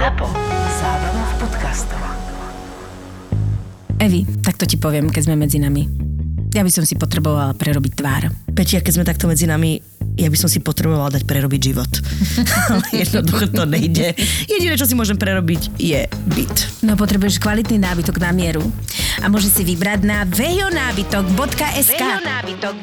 ZAPO. Zábrná v podcastov. Evi, tak to ti poviem, keď sme medzi nami. Ja by som si potrebovala prerobiť tvár. Petia, keď sme takto medzi nami, ja by som si potrebovala dať prerobiť život. Ale jednoducho to nejde. Jediné, čo si môžem prerobiť, je byt. No potrebuješ kvalitný nábytok na mieru. A môžeš si vybrať na vejonábytok.sk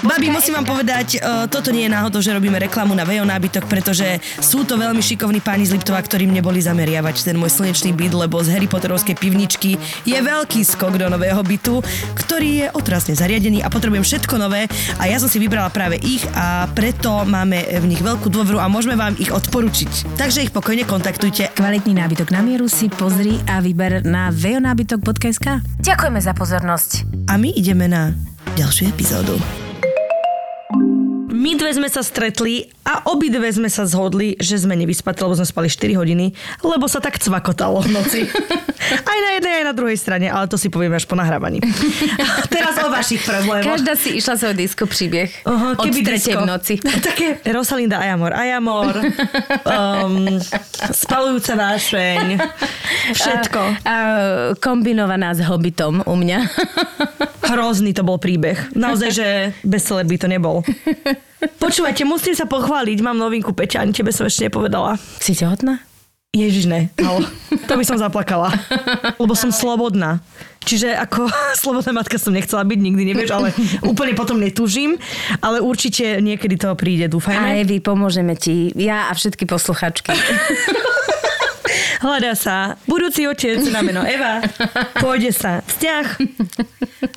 Babi, musím vám povedať, uh, toto nie je náhodou, že robíme reklamu na Vejo nábytok, pretože sú to veľmi šikovní páni z Liptova, ktorí mne boli zameriavať ten môj slnečný byt, lebo z Harry Potterovskej pivničky je veľký skok do nového bytu, ktorý je otrasne zariadený a potrebujem všetko nové a ja som si vybrala práve ich a preto máme v nich veľkú dôveru a môžeme vám ich odporučiť. Takže ich pokojne kontaktujte. Kvalitný nábytok na mieru si pozri a vyber na vejonábytok.sk Ďakujeme za pozornosť. A my ideme na ďalšiu epizódu. My dve sme sa stretli a obidve sme sa zhodli, že sme nevyspaté, lebo sme spali 4 hodiny, lebo sa tak cvakotalo v noci. Aj na jednej, aj na druhej strane, ale to si povieme až po nahrávaní. Teraz o vašich problémoch. Každá si išla svoj disko príbeh od keby tretej disco. v noci. Také Rosalinda Ajamor, Ajamor, um, spalujúca vášeň, všetko. A, a kombinovaná s hobbitom u mňa. Hrozný to bol príbeh. Naozaj, že bestseller by to nebol. Počúvajte, musím sa pochváliť, mám novinku Peťa, ani tebe som ešte nepovedala. Si tehotná? Ježiš, ne. No, to by som zaplakala. Lebo som slobodná. Čiže ako slobodná matka som nechcela byť, nikdy nevieš, ale úplne potom netúžim. Ale určite niekedy to príde, dúfajme. Evi, pomôžeme ti. Ja a všetky posluchačky. Hľadá sa budúci otec na meno Eva. Pôjde sa vzťah.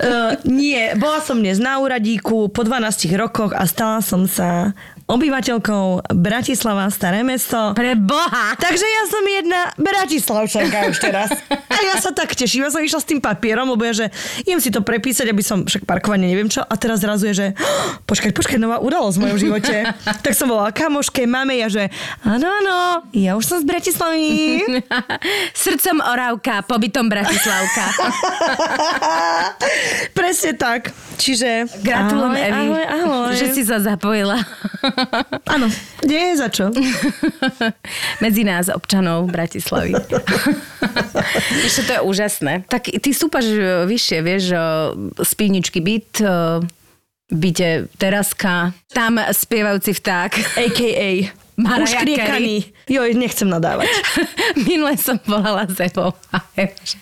Uh, nie, bola som dnes na úradíku po 12 rokoch a stala som sa obyvateľkou Bratislava, Staré mesto. Pre Boha! Takže ja som jedna Bratislavčanka už teraz. A ja sa tak teším. Ja som išla s tým papierom, lebo ja, že idem si to prepísať, aby som však parkovanie neviem čo. A teraz zrazu je, že "Oh, počkaj, počkaj, nová udalosť v mojom živote. tak som volala kamoške, máme ja, že áno, áno, ja už som z Bratislavy. Srdcom Oravka, pobytom Bratislavka. Presne tak. Čiže... Gratulujem, ahoj, Evi, Ahoj, ahoj. že si sa zapojila. Áno, nie je za čo. Medzi nás, občanov Bratislavy. Čo, to je úžasné. Tak ty stúpaš e, vyššie, vieš, e, z pivničky byt, e, byte teraska, tam spievajúci vták. A.k.a. Mariah Už kriekaný. Joj, nechcem nadávať. Minule som volala s Evou. a Eva, že-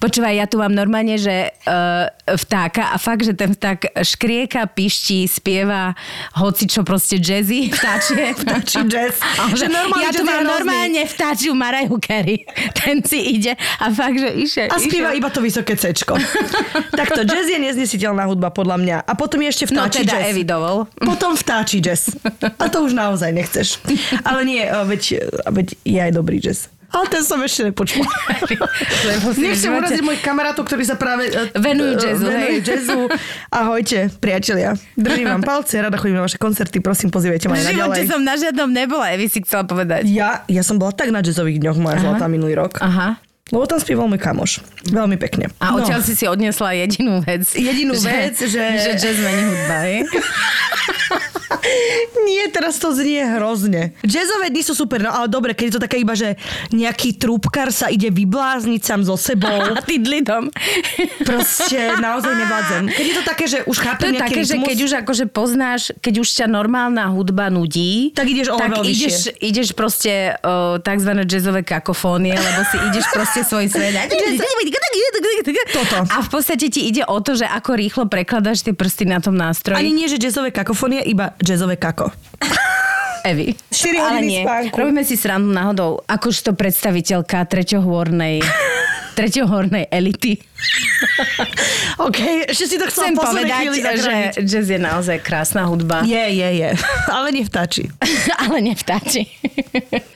Počúvaj, ja tu mám normálne, že uh, vtáka a fakt, že ten vták škrieka, piští, spieva hoci čo proste jazzy, vtáčie. Vtáči jazz. Že normálne ja tu mám hrozný. normálne vtáčiu Mariah Carey. Ten si ide a fakt, že išiel. A spieva iba to vysoké cečko. Takto, jazz je neznesiteľná hudba podľa mňa. A potom je ešte No vtáči teda jazz. Evi dovol. Potom vtáči jazz. A to už naozaj nechceš. Ale nie, veď, veď je aj dobrý jazz. Ale ten som ešte v Nechcem uraziť mojich kamarátov, ktorí sa práve eh, Venujú eh, jazzu, venujú jazzu. Ahojte, priatelia. Držím vám palce, rada chodím na vaše koncerty, prosím, pozývajte ma aj naďalej. som na žiadnom nebola, Evi si chcela povedať. Ja, ja som bola tak na jazzových dňoch moja zlatá minulý rok. Aha. Lebo tam spieval môj kamoš. Veľmi pekne. A odtiaľ si si odnesla jedinú vec. Jedinú vec, že- Že jazz mení hudba, hej? Nie, teraz to znie hrozne. Jazzové dny sú super, no ale dobre, keď je to také iba, že nejaký trúbkar sa ide vyblázniť sám so sebou. A ty dlidom. Proste naozaj nevládzem. Keď je to také, že už To chápem je nejaký také, že rytmus, keď už akože poznáš, keď už ťa normálna hudba nudí, Tak ideš o tak ideš, ideš proste o, takzvané jazzové kakofónie, lebo si ideš proste svoj svet. a- Toto. A v podstate ti ide o to, že ako rýchlo prekladáš tie prsty na tom nástroji. Ani nie, že jazzové kakofónie, iba jazzové kako. Evi. 4 Ale hodiny nie. spánku. Robíme si srandu náhodou. Akož to predstaviteľka treťohornej treťohornej elity. OK, ešte si to chcem povedať, že jazz je naozaj krásna hudba. Je, je, je. Ale nevtáči. Ale nevtáči.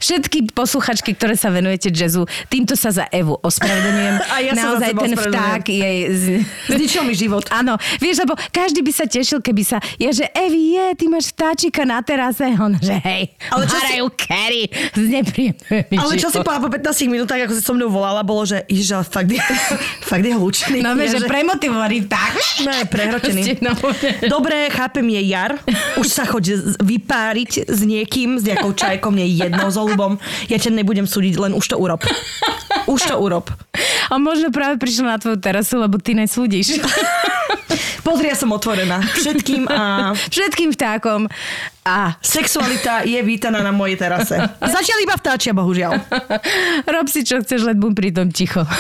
Všetky posluchačky, ktoré sa venujete jazzu, týmto sa za Evu ospravedlňujem. A ja Naozaj ten vták jej... Z... Zničil mi život. Áno, vieš, lebo každý by sa tešil, keby sa... Je, že Evi, je, ty máš vtáčika na terase. On, že hej, Ale čo si- Mariah Carey, znepríjemňuje mi Ale čo si povedala po 15 minútach, ako si so mnou volala, bolo, že Ježiš, ale fakt je, fakt je hlučný. No vieš, že Ja, premotivovaný tak. Je. Proste, no. Dobre, chápem, je jar. Už sa choď vypáriť s niekým, s nejakou čajkou, mne je jedno s olubom. Ja ťa nebudem súdiť, len už to urob. Už to urob. A možno práve prišla na tvoju terasu, lebo ty nesúdiš. Pozri, ja som otvorená. Všetkým a Všetkým vtákom. A sexualita je vítaná na mojej terase. Zatiaľ iba vtáčia, bohužiaľ. rob si, čo chceš, len buď pritom ticho.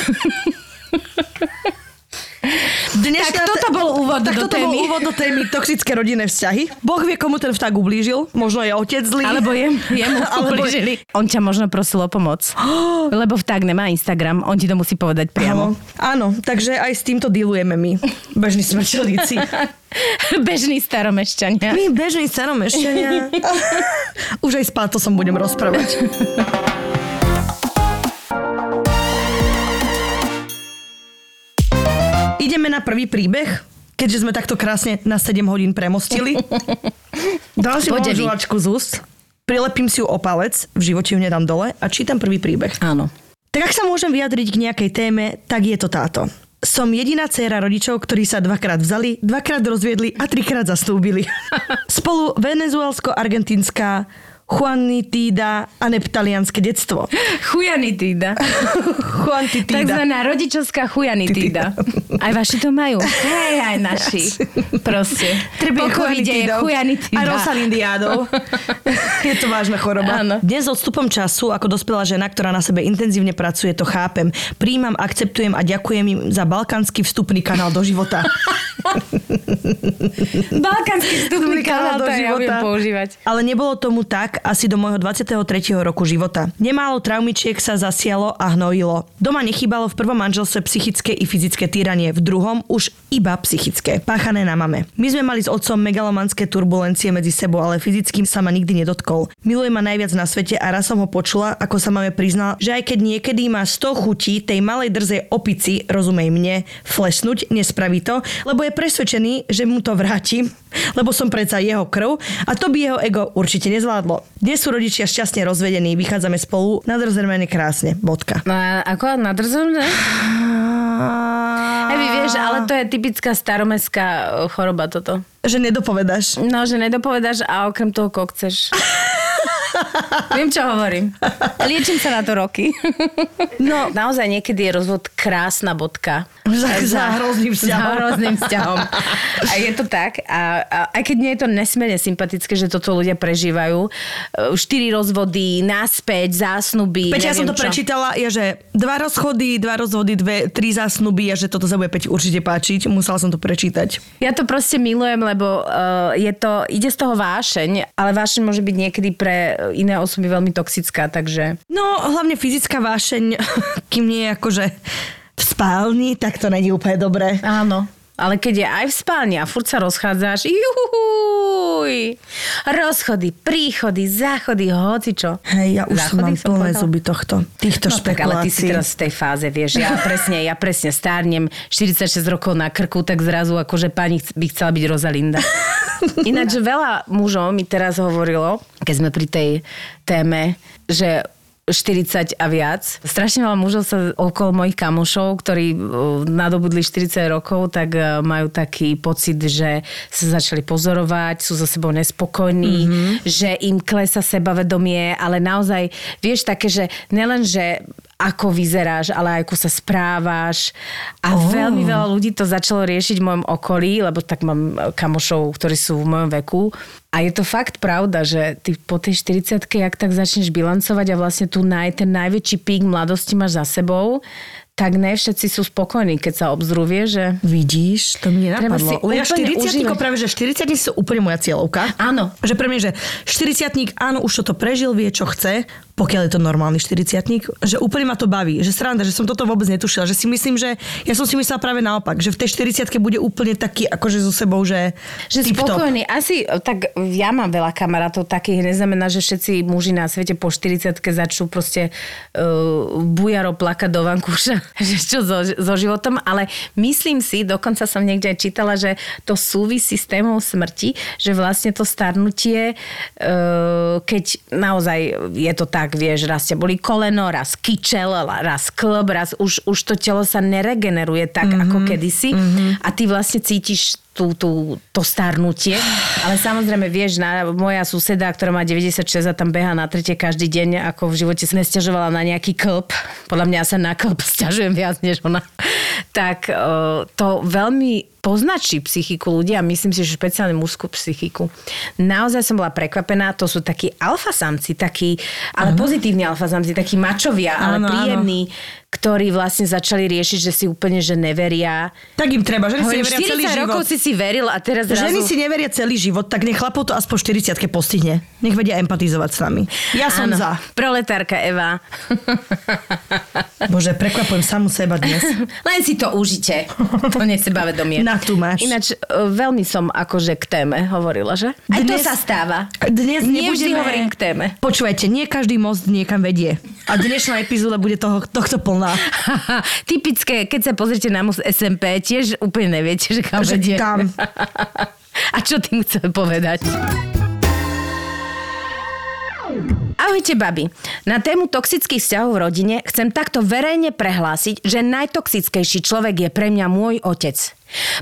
Dnešná Tak toto bol úvod tak do toto bol témy. úvod do témy toxické rodinné vzťahy. Boh vie, komu ten vták ublížil. Možno je otec zlý. Alebo je, jemu Alebo- ublížili. On ťa možno prosil o pomoc. Lebo vták nemá Instagram, on ti to musí povedať priamo. Áno, áno, takže aj s týmto dealujeme my, bežní smrteľníci. Bežný staromešťania. My bežní staromešťania. Už aj s pátosom budem rozprávať. Ideme na prvý príbeh, keďže sme takto krásne na 7 hodín premostili. Dal si vy. žuvačku z úst, prilepím si ju o palec, v živote ju nedám dole a čítam prvý príbeh. Áno. Tak ak sa môžem vyjadriť k nejakej téme, tak je to táto. Som jediná dcéra rodičov, ktorí sa dvakrát vzali, dvakrát rozviedli a trikrát zastúbili. Spolu venezuelsko-argentínska Juanitída a neptalianské detstvo. Chujanitída. Juanitída. Takzvaná rodičovská chujanitída. Aj vaši to majú. Hej, aj naši. Proste. Covide je chujanitída. A Rosalindiádou. je to vážna choroba. Áno. Dnes odstupom času, ako dospelá žena, ktorá na sebe intenzívne pracuje, to chápem. Príjmam, akceptujem a ďakujem im za balkánsky vstupný kanál do života. Balkánsky vstupný kanál, to ja budem používať. Ale nebolo tomu tak asi do môjho 23. roku života. Nemálo traumičiek sa zasialo a hnojilo. Doma nechybalo v prvom manželstve psychické i fyzické týranie, v druhom už iba psychické, páchané na mame. My sme mali s otcom megalomanské turbulencie medzi sebou, ale fyzickým sa ma nikdy nedotkol. Miluje ma najviac na svete a raz som ho počula, ako sa mame priznal, že aj keď niekedy má 100 chutí tej malej drzej opici, rozumej mne, flesnúť, nespraví to, lebo je presvedčený, že mu to vráti, lebo som predsa jeho krv a to by jeho ego určite nezvládlo. Dnes sú rodičia šťastne rozvedení, vychádzame spolu, nadrozrmené krásne, bodka. No a ako nadrzom, že? Aj vy vieš, ale to je typická staromestská e, choroba toto. Že nedopovedáš. No, že nedopovedáš a okrem toho kokceš. Viem, čo hovorím. Liečím sa na to roky. No, naozaj niekedy je rozvod krásna bodka. Za- za hrozným vzťahom. Za hrozným vzťahom. A je to tak. A, a aj keď nie je to nesmierne sympatické, že toto ľudia prežívajú. e, Štyri rozvody, naspäť, zásnuby. Peťa, ja som to čo. prečítala, je, že dva rozchody, dva rozvody, dve, tri zásnuby a že toto sa bude Peťu určite páčiť. Musela som to prečítať. Ja to proste milujem, lebo uh, je to, ide z toho vášeň, ale vášeň môže byť niekedy pre iné osoby veľmi toxická, takže... No, hlavne fyzická vášeň, kým nie je akože v spálni, tak to není úplne dobré. Áno. Ale keď je aj v spálni a furt sa rozchádzaš, juhuj, rozchody, príchody, záchody, hocičo. Hej, ja už Záchody mám plné zuby tohto, týchto No tak, ale ty si špekulácií. teraz v tej fáze, vieš, ja presne, ja presne stárnem, 46 rokov na krku, tak zrazu akože pani by chcela byť Rosalinda. Ináč veľa mužov mi teraz hovorilo, keď sme pri tej téme, že 40 a viac. Strašne veľa mužov sa okolo mojich kamošov, ktorí uh, nadobudli 40 rokov, tak uh, majú taký pocit, že sa začali pozorovať, sú so sebou nespokojní, mm-hmm. že im klesa sebavedomie, ale naozaj, vieš, také, že nelen, že ako vyzeráš, ale ako sa správaš. A oh. veľmi veľa ľudí to začalo riešiť v mojom okolí, lebo tak mám kamošov, ktorí sú v mojom veku. A je to fakt pravda, že ty po tej 40 jak tak začneš bilancovať a vlastne tu naj, ten najväčší pík mladosti máš za sebou, tak ne všetci sú spokojní, keď sa obzrú, vie, že... Vidíš, to mi nenapadlo. Úplne 40 užívať. práve, že 40 sú úplne moja cieľovka. Áno. Že pre mňa, že 40 áno, už toto prežil, vie, čo chce, pokiaľ je to normálny 40 že úplne ma to baví, že sranda, že som toto vôbec netušila, že si myslím, že ja som si myslela práve naopak, že v tej 40 bude úplne taký, akože so sebou, že, Že tip-top. spokojný. Asi, tak ja mám veľa kamarátov takých, neznamená, že všetci muži na svete po 40 začnú proste uh, bujaro plakať do vankúša, že čo so, so životom, ale myslím si, dokonca som niekde aj čítala, že to súvisí s témou smrti, že vlastne to starnutie, uh, keď naozaj je to tak, tak vieš, raz ťa boli koleno, raz kyčel, raz klb, raz už, už to telo sa neregeneruje tak, mm-hmm. ako kedysi mm-hmm. a ty vlastne cítiš tú, tú, to starnutie. Ale samozrejme, vieš, na, moja suseda, ktorá má 96 a tam beha na trete každý deň, ako v živote sa nesťažovala na nejaký klb. Podľa mňa sa na klb stiažujem viac než ona. Tak to veľmi poznačí psychiku ľudí a myslím si, že špeciálne mužskú psychiku. Naozaj som bola prekvapená, to sú takí alfasamci, takí, ale uh-huh. pozitívni alfasamci, takí mačovia, ale príjemní, ktorí vlastne začali riešiť, že si úplne, že neveria. Tak im treba, že si neveria celý život. rokov si si veril a teraz zrazu... Ženy si neveria celý život, tak nech chlapov to aspoň 40 postihne. Nech vedia empatizovať s nami. Ja som Áno, za. Proletárka Eva. Bože, prekvapujem samu seba dnes. Len si to užite. To nesebavedomie. Na tu máš. Ináč e, veľmi som akože k téme hovorila, že? Aj dnes, to sa stáva. Dnes nie nebudeme... hovorím k téme. Počúvajte, nie každý most niekam vedie. A dnešná epizóda bude toho, tohto plná. Typické, keď sa pozrite na most SMP, tiež úplne neviete, že kam že vedie. Kam. A čo tým chcem povedať? Ahojte, babi. Na tému toxických vzťahov v rodine chcem takto verejne prehlásiť, že najtoxickejší človek je pre mňa môj otec.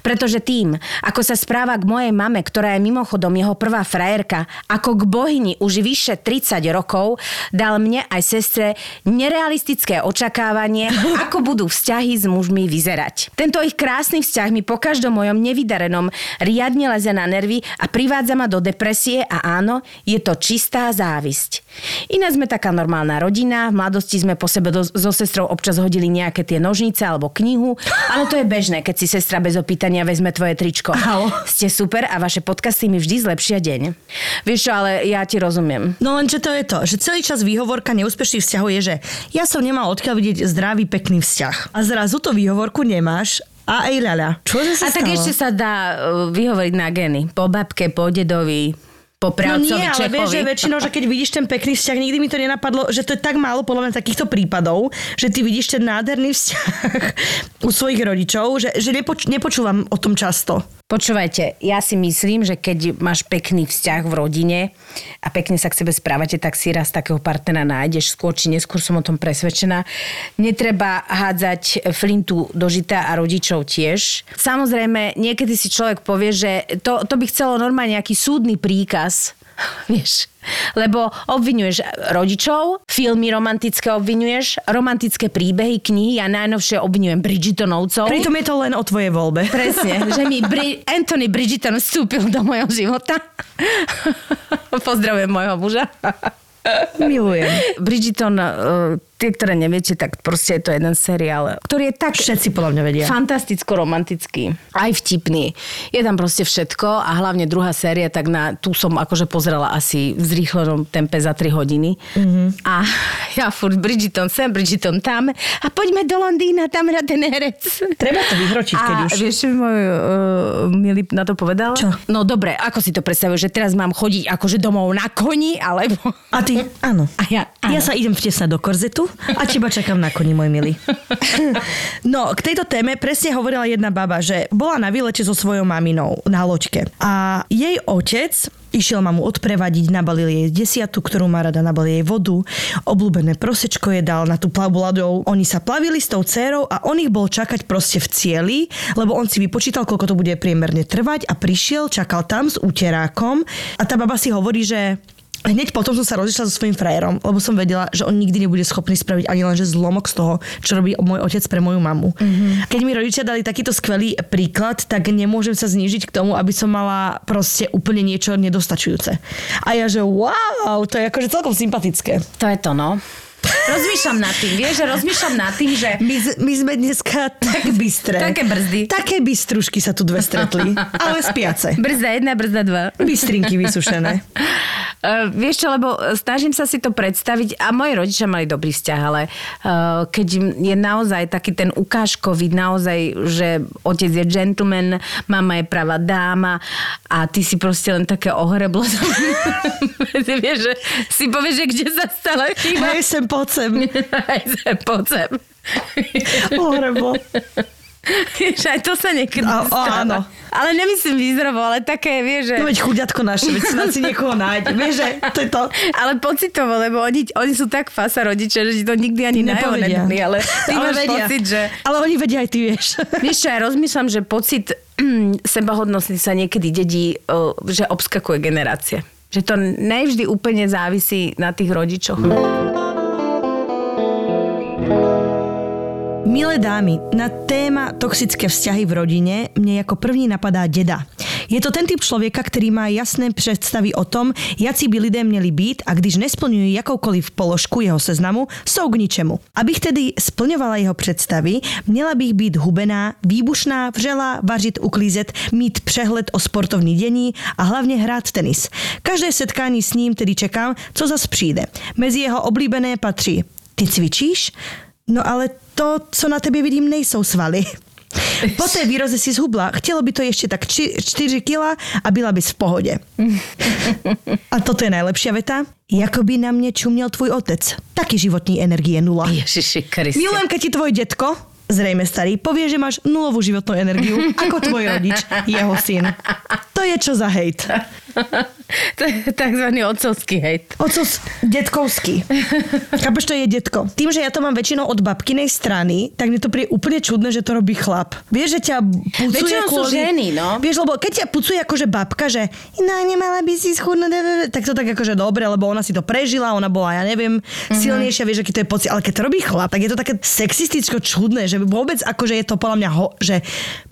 Pretože tým, ako sa správa k mojej mame, ktorá je mimochodom jeho prvá frajerka, ako k bohyni už vyše 30 rokov, dal mne aj sestre nerealistické očakávanie, ako budú vzťahy s mužmi vyzerať. Tento ich krásny vzťah mi po každom mojom nevydarenom riadne leze na nervy a privádza ma do depresie a áno, je to čistá závisť. Iná sme taká normálna rodina, v mladosti sme po sebe do, so sestrou občas hodili nejaké tie nožnice alebo knihu, ale to je bežné, keď si sestra bez opýtania vezme tvoje tričko. Ahoj. Ste super a vaše podcasty mi vždy zlepšia deň. Vieš čo, ale ja ti rozumiem. No lenže to je to, že celý čas výhovorka neúspešných vzťahov je, že ja som nemal odkiaľ vidieť zdravý, pekný vzťah. A zrazu to výhovorku nemáš a aj ľaľa. Čo sa A stalo? tak ešte sa dá uh, vyhovoriť na geny. Po babke, po dedovi, po právcovi no nie, ale vieš, že väčšinou, že keď vidíš ten pekný vzťah, nikdy mi to nenapadlo, že to je tak málo podľa mňa takýchto prípadov, že ty vidíš ten nádherný vzťah u svojich rodičov, že, že nepoč- nepočúvam o tom často. Počúvajte, ja si myslím, že keď máš pekný vzťah v rodine a pekne sa k sebe správate, tak si raz takého partnera nájdeš, skôr či neskôr som o tom presvedčená. Netreba hádzať flintu do žita a rodičov tiež. Samozrejme, niekedy si človek povie, že to, to by chcelo normálne nejaký súdny príkaz, vieš, lebo obvinuješ rodičov, filmy romantické obvinuješ, romantické príbehy, knihy, ja najnovšie obvinujem Bridgetonovcov. Pritom je to len o tvojej voľbe. Presne, že mi Bri- Anthony Bridgeton vstúpil do mojho života. Pozdravujem môjho muža. Milujem. Bridgeton, uh, tie, ktoré neviete, tak proste je to jeden seriál, ktorý je tak... Všetci podľa mňa vedia. Fantasticko-romantický. Aj vtipný. Je tam proste všetko a hlavne druhá séria, tak na, tu som akože pozrela asi v zrýchlenom tempe za 3 hodiny. Mm-hmm. A ja furt Bridgeton sem, Bridgeton tam a poďme do Londýna, tam hrá ten herec. Treba to vyhročiť, keď a už. vieš, čo môj uh, milý na to povedal? Čo? No dobre, ako si to predstavuješ, že teraz mám chodiť akože domov na koni, alebo... A ty ty? Áno. A ja, áno. ja sa idem vtesnať do korzetu a teba čakám na koni, môj milý. No, k tejto téme presne hovorila jedna baba, že bola na výlete so svojou maminou na loďke. A jej otec Išiel mamu odprevadiť, nabalil jej desiatu, ktorú má rada, nabalil jej vodu, obľúbené prosečko je dal na tú plavbu ľadou. Oni sa plavili s tou dcerou a on ich bol čakať proste v cieli, lebo on si vypočítal, koľko to bude priemerne trvať a prišiel, čakal tam s úterákom a tá baba si hovorí, že Hneď potom som sa rozišla so svojím frajerom, lebo som vedela, že on nikdy nebude schopný spraviť ani len že zlomok z toho, čo robí môj otec pre moju mamu. Mm-hmm. Keď mi rodičia dali takýto skvelý príklad, tak nemôžem sa znížiť k tomu, aby som mala proste úplne niečo nedostačujúce. A ja, že wow, to je akože celkom sympatické. To je to, no. Rozmýšľam nad tým, vieš, že rozmýšľam nad tým, že... My, my sme dneska tak bystré. Také brzdy. Také bystrušky sa tu dve stretli, ale spiace. Brzda jedna, brzda dva. Bystrinky vysušené. Uh, vieš čo, lebo snažím sa si to predstaviť a moji rodičia mali dobrý vzťah, ale uh, keď je naozaj taký ten ukážkový, naozaj, že otec je gentleman, mama je pravá dáma a ty si proste len také ohreblo. vieš, že si povieš, že kde sa stala chyba. Hej, sem, poď sem. Hej, sem, poď sem. Ohrebo. Vieš, aj to sa niekedy A- a- áno. Ale nemyslím výzrovo, ale také, vieš, že... No veď chuďatko naše, veď si, si niekoho nájde. Vieš, že to je to. Ale pocitovo, lebo oni, oni sú tak fasa rodičia, že ti to nikdy ani najo Nepovedia. nedali, ale ty Ale máš vedia. pocit, že... Ale oni vedia aj ty, vieš. Vieš čo, ja rozmýšľam, že pocit sebahodnosti sa niekedy dedí, že obskakuje generácie. Že to nevždy úplne závisí na tých rodičoch. Milé dámy, na téma toxické vzťahy v rodine mne ako první napadá deda. Je to ten typ člověka, který má jasné představy o tom, jací by lidé měli být a když nesplňují jakoukoliv položku jeho seznamu, jsou k ničemu. Abych tedy splňovala jeho představy, měla bych být hubená, výbušná, vřela, vařit, uklízet, mít přehled o sportovní dění a hlavně hrát tenis. Každé setkání s ním tedy čekám, co zas přijde. Mezi jeho oblíbené patří Ty cvičíš? No ale to, co na tebe vidím, nejsou svaly. Po té výroze si zhubla. Chtělo by to ještě tak 4 kila a byla bys v pohodě. A toto je najlepšia veta. Jako by na mě čuměl tvůj otec. Taky životní energie nula. Ježiši Kriste. Milujem, keď ti tvoj detko, zrejme starý, povie, že máš nulovú životnú energiu, ako tvoj rodič, jeho syn. To je čo za hejt. to je takzvaný otcovský hejt. Ocos detkovský. Chápeš, to je detko. Tým, že ja to mám väčšinou od babkinej strany, tak mi to príde úplne čudné, že to robí chlap. Vieš, že ťa pucuje Väčšinou sú kvôli... ženy, no. Vieš, lebo keď ťa pucuje akože babka, že no nemala by si schudnúť, tak to tak akože dobre, lebo ona si to prežila, ona bola, ja neviem, Mhm. silnejšia, vieš, aký to je pocit. Ale keď to robí chlap, tak je to také sexisticko čudné, že vôbec akože je to podľa mňa, ho, že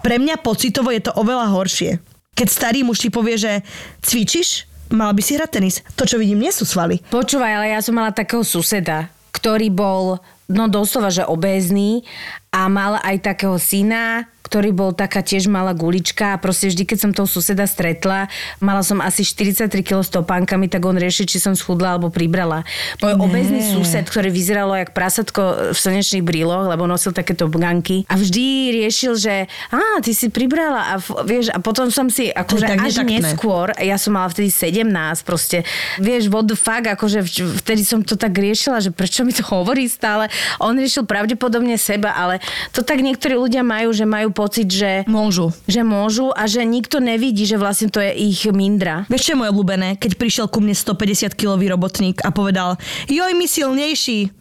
pre mňa pocitovo je to oveľa horšie. Keď starý muž ti povie, že cvičíš, mal by si hrať tenis. To, čo vidím, nie sú svaly. Počúvaj, ale ja som mala takého suseda, ktorý bol, no doslova, že obézny a mal aj takého syna, ktorý bol taká tiež malá gulička a proste vždy, keď som toho suseda stretla, mala som asi 43 kg s topánkami, tak on riešil, či som schudla alebo pribrala. Môj Ne. obézny sused, ktorý vyzeralo jak prasatko v slnečných bríloch, lebo nosil takéto bganky a vždy riešil, že á, ty si pribrala a vieš, a potom som si akože až netaktné. neskôr, ja som mala vtedy 17 proste, vieš, what the fuck, akože vtedy som to tak riešila, že prečo mi to hovorí stále. On riešil pravdepodobne seba, ale to tak niektorí ľudia majú, že majú pocit, že Môžu. že môžu a že nikto nevidí, že vlastne to je ich mindra. Vieš, čo je moje obľúbené? Keď prišiel ku mne 150 kilový robotník a povedal, joj, my silnejší.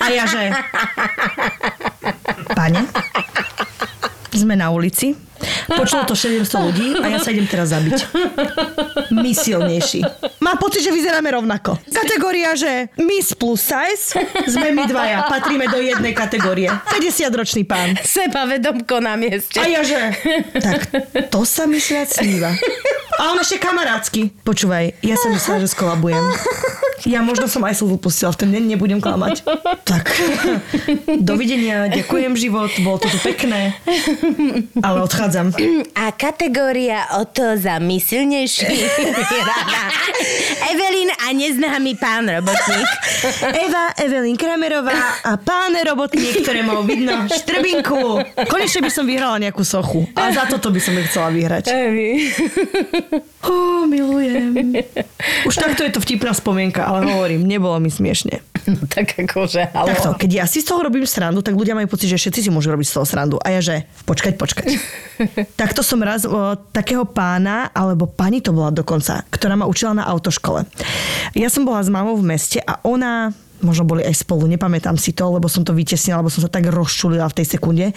A ja že... Pane, sme na ulici, počulo to 700 ľudí a ja sa idem teraz zabiť. My silnejší. Má pocit, že vyzeráme rovnako. Kategória, že Miss plus size, sme my dvaja, patríme do jednej kategórie. 50-ročný pán. Sebavedomko na mieste. A ja že... Tak to sa mi sviac sníva. A on ešte kamarátsky. Počúvaj, ja som myslela, že skolabujem. Ja možno som aj slzu pustila, v ten deň nebudem klamať. Tak, dovidenia, ďakujem život, bolo to tu pekné, ale odchádzam. A kategória o to za mysilnejší Evelyn a neznámy pán robotník. Eva, Evelyn Kramerová a pán robotník, ktoré mal vidno štrbinku. Konečne by som vyhrala nejakú sochu. A za toto by som ju chcela vyhrať. Ó, milujem. Už takto je to vtipná spomienka, ale hovorím, nebolo mi smiešne. No tak akože, halo. Takto, keď ja si z toho robím srandu, tak ľudia majú pocit, že všetci si môžu robiť z toho srandu. A ja že, počkať, počkať. Takto som raz o, takého pána, alebo pani to bola dokonca, ktorá ma učila na autoškole. Ja som bola s mamou v meste a ona možno boli aj spolu, nepamätám si to, lebo som to vytesnila, lebo som sa tak rozčulila v tej sekunde.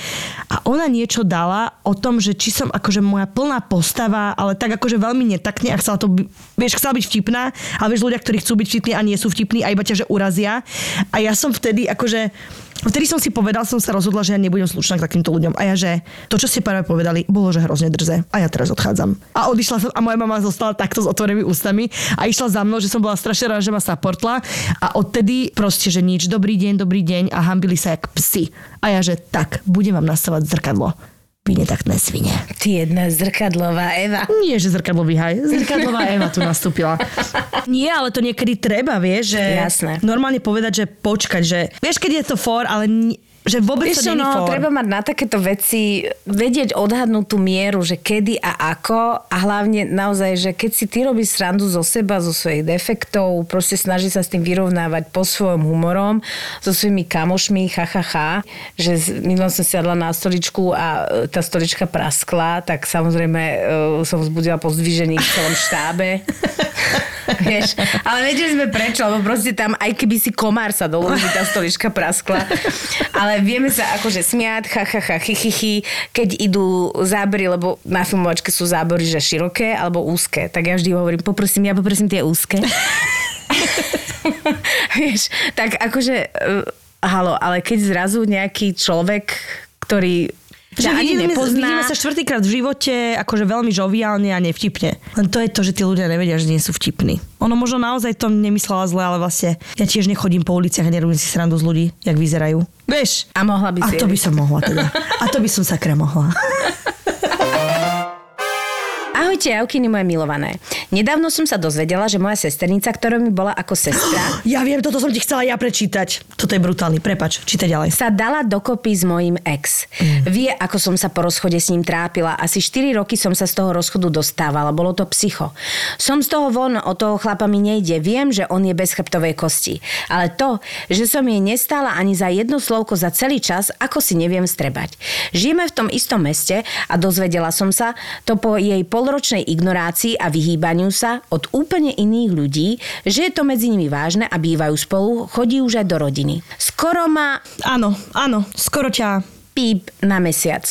A ona niečo dala o tom, že či som akože moja plná postava, ale tak akože veľmi netakne a chcela to, vieš, chcela byť vtipná, ale vieš ľudia, ktorí chcú byť vtipní a nie sú vtipní a iba ťa, že urazia. A ja som vtedy akože Vtedy som si povedal, som sa rozhodla, že ja nebudem slušná k takýmto ľuďom. A ja, že to, čo ste práve povedali, bolo, že hrozne drze. A ja teraz odchádzam. A odišla som a moja mama zostala takto s otvorenými ústami a išla za mnou, že som bola strašne rada, že ma saportla. A odtedy proste, že nič, dobrý deň, dobrý deň a hambili sa jak psi. A ja, že tak, budem vám nastavať zrkadlo. Vy netaktné svine. Ty jedna zrkadlová Eva. Nie, že zrkadlový haj. Zrkadlová Eva tu nastúpila. Nie, ale to niekedy treba, vieš, že Jasné. normálne povedať, že počkať, že vieš, keď je to for, ale že vôbec Vieš to no, fór. treba mať na takéto veci, vedieť odhadnúť tú mieru, že kedy a ako a hlavne naozaj, že keď si ty robíš srandu zo seba, zo svojich defektov, proste snaží sa s tým vyrovnávať po svojom humorom, so svojimi kamošmi, ha, ha, ha, že minulé som siadla na stoličku a e, tá stolička praskla, tak samozrejme e, som vzbudila pozdvižení v celom štábe. Vieš, ale vedeli sme prečo, lebo proste tam, aj keby si komár sa doloží, tá stolička praskla. Ale vieme sa akože smiať, ha, ha, ha, chy, chy, chy, keď idú zábery, lebo na filmovačke sú zábery, že široké alebo úzke. Tak ja vždy hovorím, poprosím, ja poprosím tie úzke. Vieš, tak akože, uh, halo, ale keď zrazu nejaký človek, ktorý Že ani vidíme, nepozná, vidíme sa štvrtýkrát v živote akože veľmi žoviálne a nevtipne. Len to je to, že tí ľudia nevedia, že nie sú vtipní. Ono možno naozaj to nemyslela zle, ale vlastne ja tiež nechodím po uliciach a nerobím si srandu z ľudí, jak vyzerajú. Vieš? A mohla by A si to by som mohla teda. A to by som sakra mohla. Ahojte, Jaukiny moje milované. Nedávno som sa dozvedela, že moja sesternica, ktorá mi bola ako sestra, Ja viem, toto som ti chcela ja prečítať. Toto je brutálny, prepač, čítaj ďalej. sa dala dokopy s mojím ex. Vie, ako som sa po rozchode s ním trápila. Asi 4 roky som sa z toho rozchodu dostávala. Bolo to psycho. Som z toho von, od toho chlapa mi nejde. Viem, že on je bez chrbtovej kosti. Ale to, že som jej nestála ani za jedno slovko za celý čas, ako si neviem strebať. Žijeme v tom istom meste a dozvedela som sa to po jej polročnej ignorácii a vyhýbaniu sa od úplne iných ľudí, že je to medzi nimi vážne a bývajú spolu, chodí už aj do rodiny. Skoro ma Áno, áno, skoro ťa... píp na mesiac.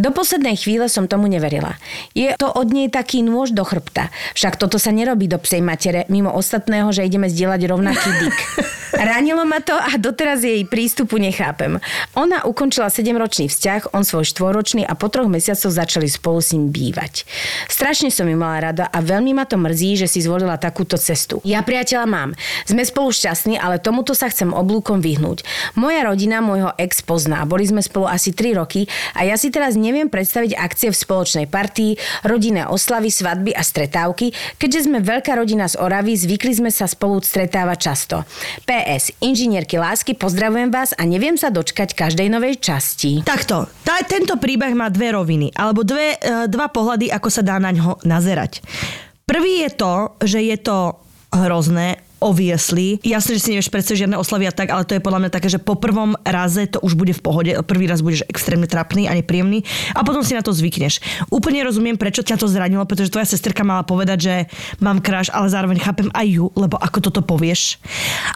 Do poslednej chvíle som tomu neverila. Je to od nej taký nôž do chrbta. Však toto sa nerobí do psej matere, mimo ostatného, že ideme zdieľať rovnaký dyk. Ranilo ma to a doteraz jej prístupu nechápem. Ona ukončila 7-ročný vzťah, on svoj štvoročný a po troch mesiacoch začali spolu s ním bývať. Strašne som ju mala rada a veľmi ma to mrzí, že si zvolila takúto cestu. Ja priateľa mám. Sme spolu šťastní, ale tomuto sa chcem oblúkom vyhnúť. Moja rodina môjho ex pozná. Boli sme spolu asi 3 roky a ja si teraz neviem predstaviť akcie v spoločnej partii, rodinné oslavy, svadby a stretávky, keďže sme veľká rodina z Oravy, zvykli sme sa spolu stretávať často. PS, inžinierky lásky, pozdravujem vás a neviem sa dočkať každej novej časti. Takto, tá, tento príbeh má dve roviny, alebo dve, e, dva pohľady, ako sa dá na ňo nazerať. Prvý je to, že je to hrozné, obviously. Jasne, že si nevieš predstaviť žiadne oslavy a tak, ale to je podľa mňa také, že po prvom raze to už bude v pohode. Prvý raz budeš extrémne trapný a nepríjemný a potom si na to zvykneš. Úplne rozumiem, prečo ťa to zranilo, pretože tvoja sesterka mala povedať, že mám kráš, ale zároveň chápem aj ju, lebo ako toto povieš.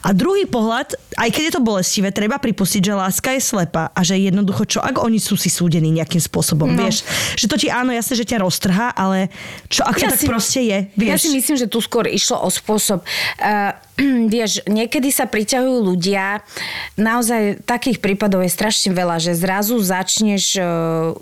A druhý pohľad, aj keď je to bolestivé, treba pripustiť, že láska je slepa a že jednoducho, čo ak oni sú si súdení nejakým spôsobom, no. vieš? Že to ti áno, jasne, že ťa roztrhá, ale čo ak to tak proste je, vieš? Ja si myslím, že tu skôr išlo o spôsob. Uh, vieš, niekedy sa priťahujú ľudia, naozaj takých prípadov je strašne veľa, že zrazu začneš uh,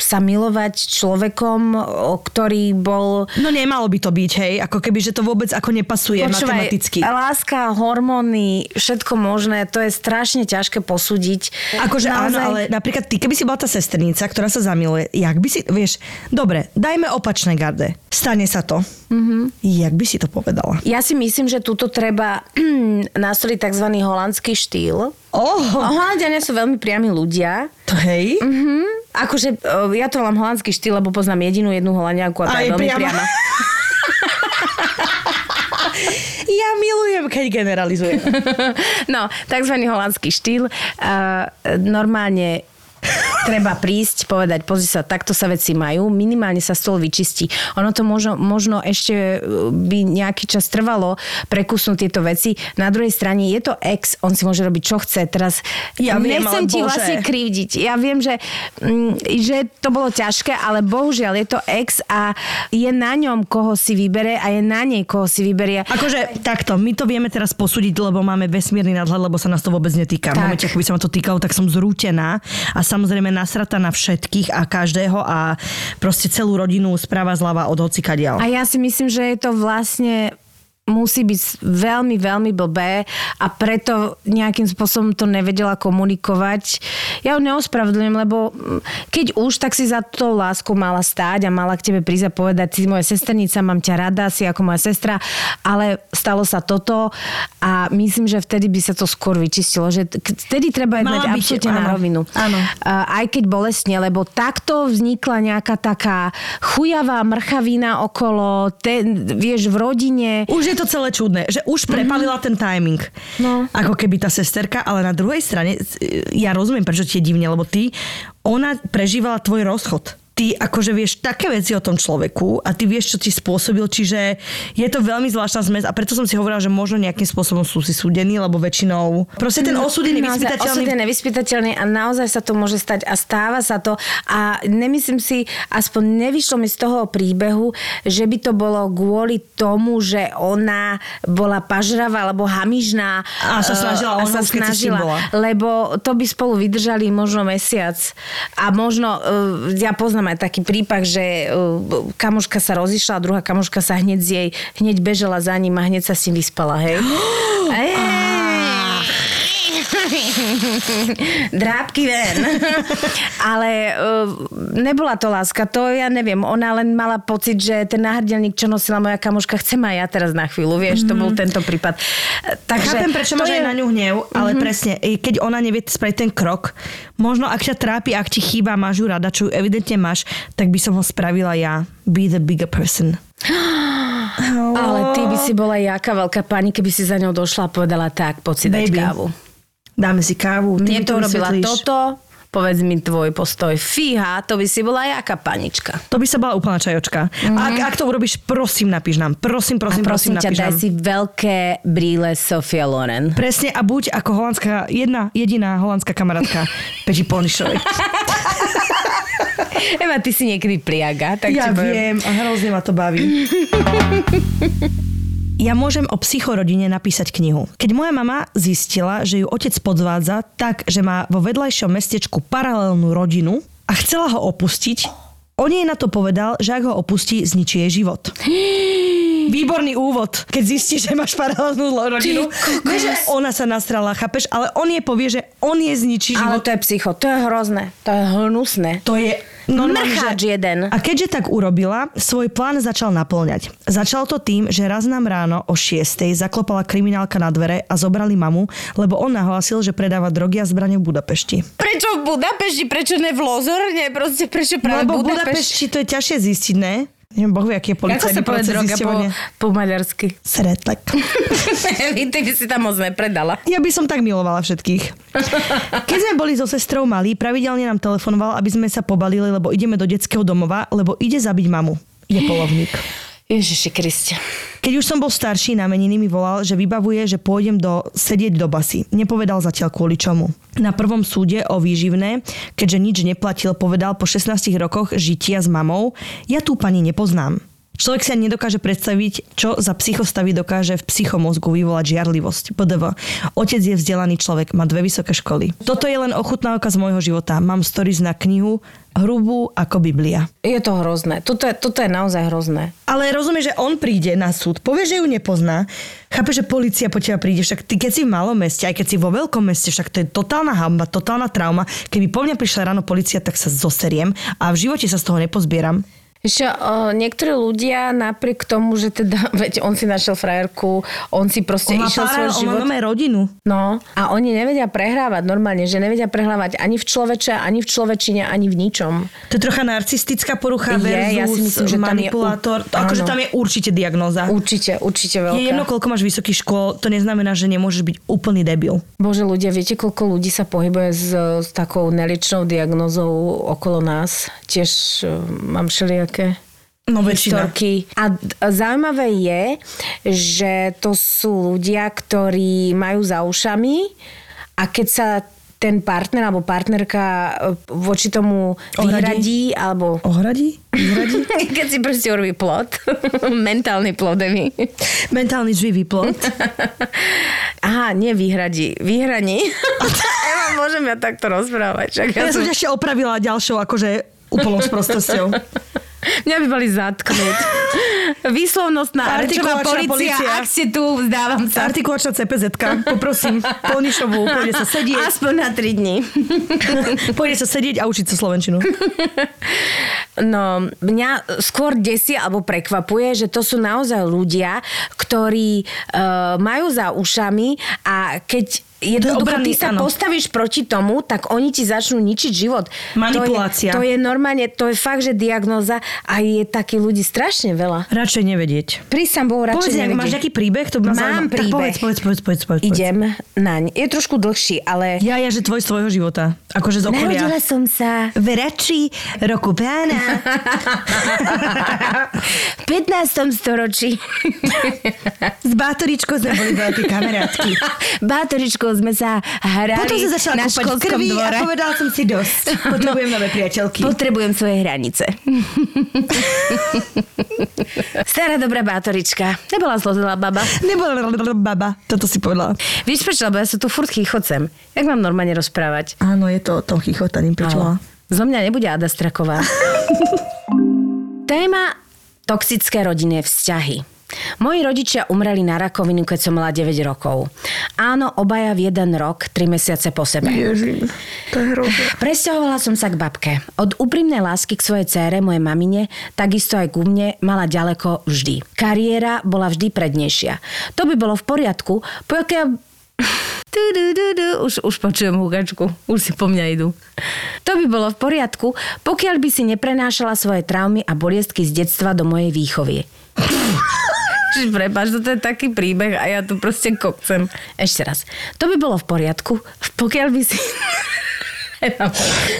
sa milovať človekom, o ktorý bol No nemalo by to byť, hej, ako keby, že to vôbec ako nepasuje matematicky. láska, hormóny, všetko možné, to je strašne ťažké posúdiť. Akože áno, ale napríklad ty, keby si bola tá sesternica, ktorá sa zamiluje, jak by si, vieš, dobre, dajme opačné garde. Stane sa to. Mm-hmm. Jak by si to povedala? Ja si myslím, že túto treba nastoliť tzv. holandský štýl. Oh, Holandiania sú veľmi priami ľudia. to hej. Mhm. Akože e, ja to volám holandský štýl, lebo poznám jedinú jednu holandianku a tá je veľmi priama. priama. Ja milujem, keď generalizujem. No, takzvaný holandský štýl. Uh, normálne treba prísť, povedať, pozri sa, takto sa veci majú, minimálne sa stôl vyčistí. Ono to možno, možno ešte uh, by nejaký čas trvalo prekusnúť tieto veci. Na druhej strane je to ex, on si môže robiť, čo chce. Teraz Ja viem, nechcem ti Bože. vlastne krivdiť. Ja viem, že, mm, že to bolo ťažké, ale bohužiaľ je to ex a je na ňom, koho si vybere a je na nej, koho si vyberie. Akože takto, my to vieme teraz posúdiť, lebo máme vesmírny nadhľad, lebo sa nás to vôbec netýka. V Tak. momente, ako by sa ma to týkalo, tak som zrútená a samozrejme nasrata na všetkých a každého a proste celú rodinu správa zľava od hocikadiaľ. A ja si myslím, že je to vlastne musí byť veľmi, veľmi blbé a preto nejakým spôsobom to nevedela komunikovať. Ja ju neospravedlňujem, lebo mm, keď už, tak si za tou láskou mala stáť a mala k tebe prísť a povedať, si moja sesternica, mám ťa rada, si ako moja sestra, ale stalo sa toto a myslím, že vtedy by sa to skôr vyčistilo, že vtedy treba byť, absolútne na áno, rovinu. áno. A aj keď bolestne, lebo takto vznikla nejaká taká chujavá mrchavina okolo, te, vieš, v rodine. Už je to celé čudné, že už prepalila ten timing. No. Ako keby tá sesterka, ale na druhej strane, ja rozumiem, prečo ti je divne, lebo ty, ona prežívala tvoj rozchod. Ty akože vieš také veci o tom človeku a ty vieš, čo ti spôsobil, čiže je to veľmi zvláštna zmes a preto som si hovorila, že možno nejakým spôsobom sú si súdení, lebo väčšinou proste ten osud je nevyspytateľný. Osud je nevyspytateľný a naozaj sa to môže stať a stáva sa to a nemyslím si, aspoň nevyšlo mi z toho príbehu, že by to bolo kvôli tomu, že ona bola pažravá alebo hamižná A sa snažila, a sa snažila, lebo to by spolu vydržali možno mesiac a možno, uh, ja poznám aj taký prípad, že uh, kamoška sa rozišla a druhá kamoška sa hneď z jej, hneď bežala za ním a hneď sa s ním vyspala, hej. Ej! Drábky ven. Ale uh, nebola to láska, to ja neviem. Ona len mala pocit, že ten náhrdelník, čo nosila moja kamoška, chcem aj ja teraz na chvíľu, vieš, to bol tento prípad. Takže Chápem, prečo máš je- aj na ňu hnev, ale mm-hmm. presne, e, keď ona nevie spraviť ten krok, možno ak ťa trápi, ak ti chýba, máš ju rada, čo ju evidentne máš, tak by som ho spravila ja. Be the bigger person. Ale ty by si bola jaká veľká pani, keby si za ňou došla a povedala tak, poď si dať kávu. Dáme si kávu. ty to urobila toto, povedz mi tvoj postoj. Fíha, to by si bola jaká panička. To by sa bola úplná čajočka. Mm-hmm. Ak, ak to urobíš, prosím, napíš nám. Prosím, prosím, a prosím, prosím, ťa, napíš daj nám. si veľké brýle Sofia Loren. Presne a buď ako holandská, jedna jediná holandská kamarátka Peči Polnišovej. Eva, ty si niekedy pliaga, tak ja viem a hrozne ma to baví. Ja môžem o psychorodine napísať knihu. Keď moja mama zistila, že ju otec podvádza tak, že má vo vedľajšom mestečku paralelnú rodinu a chcela ho opustiť, on jej na to povedal, že ak ho opustí, zničí jej život. Výborný úvod, keď zistí, že máš paralelnú rodinu. Vieš, že ona sa nastrala, chápeš? Ale on jej povie, že on jej zničí Ale život. to je psycho, to je hrozné, to je hnusné. To je normálne, Mrcháč že- jeden. A keďže tak urobila, svoj plán začal naplňať. Začal to tým, že raz nám ráno o 6. zaklopala kriminálka na dvere a zobrali mamu, lebo on nahlásil, že predáva drogy a zbrane v Budapešti. Prečo v Budapešti, prečo ne v Lozorne? Proste prečo práve lebo v Budapešť? Budapešti to je ťažšie zistiť, ne? Neviem, boh vie, aký je Ako policajný sa povie droga po, po maďarsky? Sretlek. Ty by si tam moc nepredala. Ja by som tak milovala všetkých. Keď sme boli so sestrou malí, pravidelne nám telefonoval, aby sme sa pobalili, lebo ideme do detského domova, lebo ide zabiť mamu. Je polovník. Ježiši Kriste. Keď už som bol starší, na meniny mi volal, že vybavuje, že pôjdem do, sedieť do basy. Nepovedal zatiaľ kvôli čomu. Na prvom súde o výživné, keďže nič neplatil, povedal po 16 rokoch žitia s mamou, ja tú pani nepoznám. Človek si ani nedokáže predstaviť, čo za psychostavy dokáže v psychomozgu vyvolať žiarlivosť. PDV. Otec je vzdelaný človek, má dve vysoké školy. Toto je len ochutnávka z môjho života. Mám stories na knihu, hrubú ako Biblia. Je to hrozné. Toto je, toto je naozaj hrozné. Ale rozumie, že on príde na súd, povie, že ju nepozná, chápe, že policia po teba príde, však ty keď si v malom meste, aj keď si vo veľkom meste, však to je totálna hamba, totálna trauma. Keby po mňa prišla ráno policia, tak sa zoseriem a v živote sa z toho nepozbieram. Ešte o, niektorí ľudia napriek tomu, že teda, veď on si našiel frajerku, on si proste On išiel svoj pár, on má život. rodinu. No a oni nevedia prehrávať normálne, že nevedia prehrávať ani v človeče, ani v človečine, ani v ničom. To je trocha narcistická porucha Je, versus ja si myslím, že tam je manipulátor. u- To akože tam je určite diagnóza. Určite, určite veľká. Je jedno, koľko máš vysokých škôl, to neznamená, že nemôžeš byť úplný debil. Bože ľudia, viete, koľko ľudí sa pohybuje s, s takou neliečnou diagnozou okolo nás? Tiež uh, mám všelijaké No historky. A, a zaujímavé je, že to sú ľudia, ktorí majú za ušami a keď sa ten partner alebo partnerka e, voči tomu vyhradí, alebo Ohradí? Ohradí? keď si proste urobí plot, mentálny plot, Evi. Mentálny živý plot. Aha, nie vyhradí, vyhraní. Eva, môžem ja takto rozprávať. Čak ja Ja som ešte opravila ďalšou akože úplnou sprostosťou. Mňa by mali zatknúť. Výslovnostná Artikulačná policia, polícia. ak ste tu, vzdávam sa. Artikulačná CPZ, poprosím, Polnišovú, pôjde sa sedieť, Aspoň na 3 dní. pôjde sa sedieť a učiť sa slovenčinu. No, mňa skôr desí alebo prekvapuje, že to sú naozaj ľudia, ktorí uh, majú za ušami a keď jednoducho ty sa áno. postavíš proti tomu, tak oni ti začnú ničiť život. Manipulácia. To je, to je normálne, to je fakt, že diagnoza a je takých ľudí strašne veľa. Radšej nevedieť. Prísam Bohu, radšej Povedz, nevedieť. máš nejaký príbeh, to by Mám zaujímalo. Tak príbeh. povedz, povedz, povedz, povedz, povedz. Idem naň. Je trošku dlhší, ale... Ja, ja, že tvoj z tvojho života. Akože z okolia. Narodila som sa V Rači roku pána. v 15. storočí. S Bátoričkou sme boli veľké kamarátky. Bátoričkou sme sa hrali Potom sa začala na kúpať krvi dvore. a povedala som si dosť. Potrebujem nové priateľky. Potrebujem svoje hranice. Stará dobrá bátorička. Nebola zlozilá baba. Nebola baba, toto si povedala. Víš prečo? Lebo ja sa tu furt chýchocem. Jak mám normálne rozprávať? Áno, je to o tom chichotaním. Zo mňa nebude Ada Straková. Téma toxické rodinné vzťahy. Moji rodičia umreli na rakovinu, keď som mala 9 rokov. Áno, obaja v jeden rok, 3 mesiace po sebe. Ježi, to je hrozné. Presťahovala som sa k babke. Od úprimnej lásky k svojej cére, mojej mamine, takisto aj ku mne, mala ďaleko vždy. Kariéra bola vždy prednejšia. To by bolo v poriadku, pokiaľ... Tu, du, du, du. Už, už počujem húgačku, už si po mňa idú. To by bolo v poriadku, pokiaľ by si neprenášala svoje traumy a boliestky z detstva do mojej výchovy. Čiže prepáč, toto je taký príbeh a ja tu proste kopcem. Ešte raz. To by bolo v poriadku, pokiaľ by si... Eva,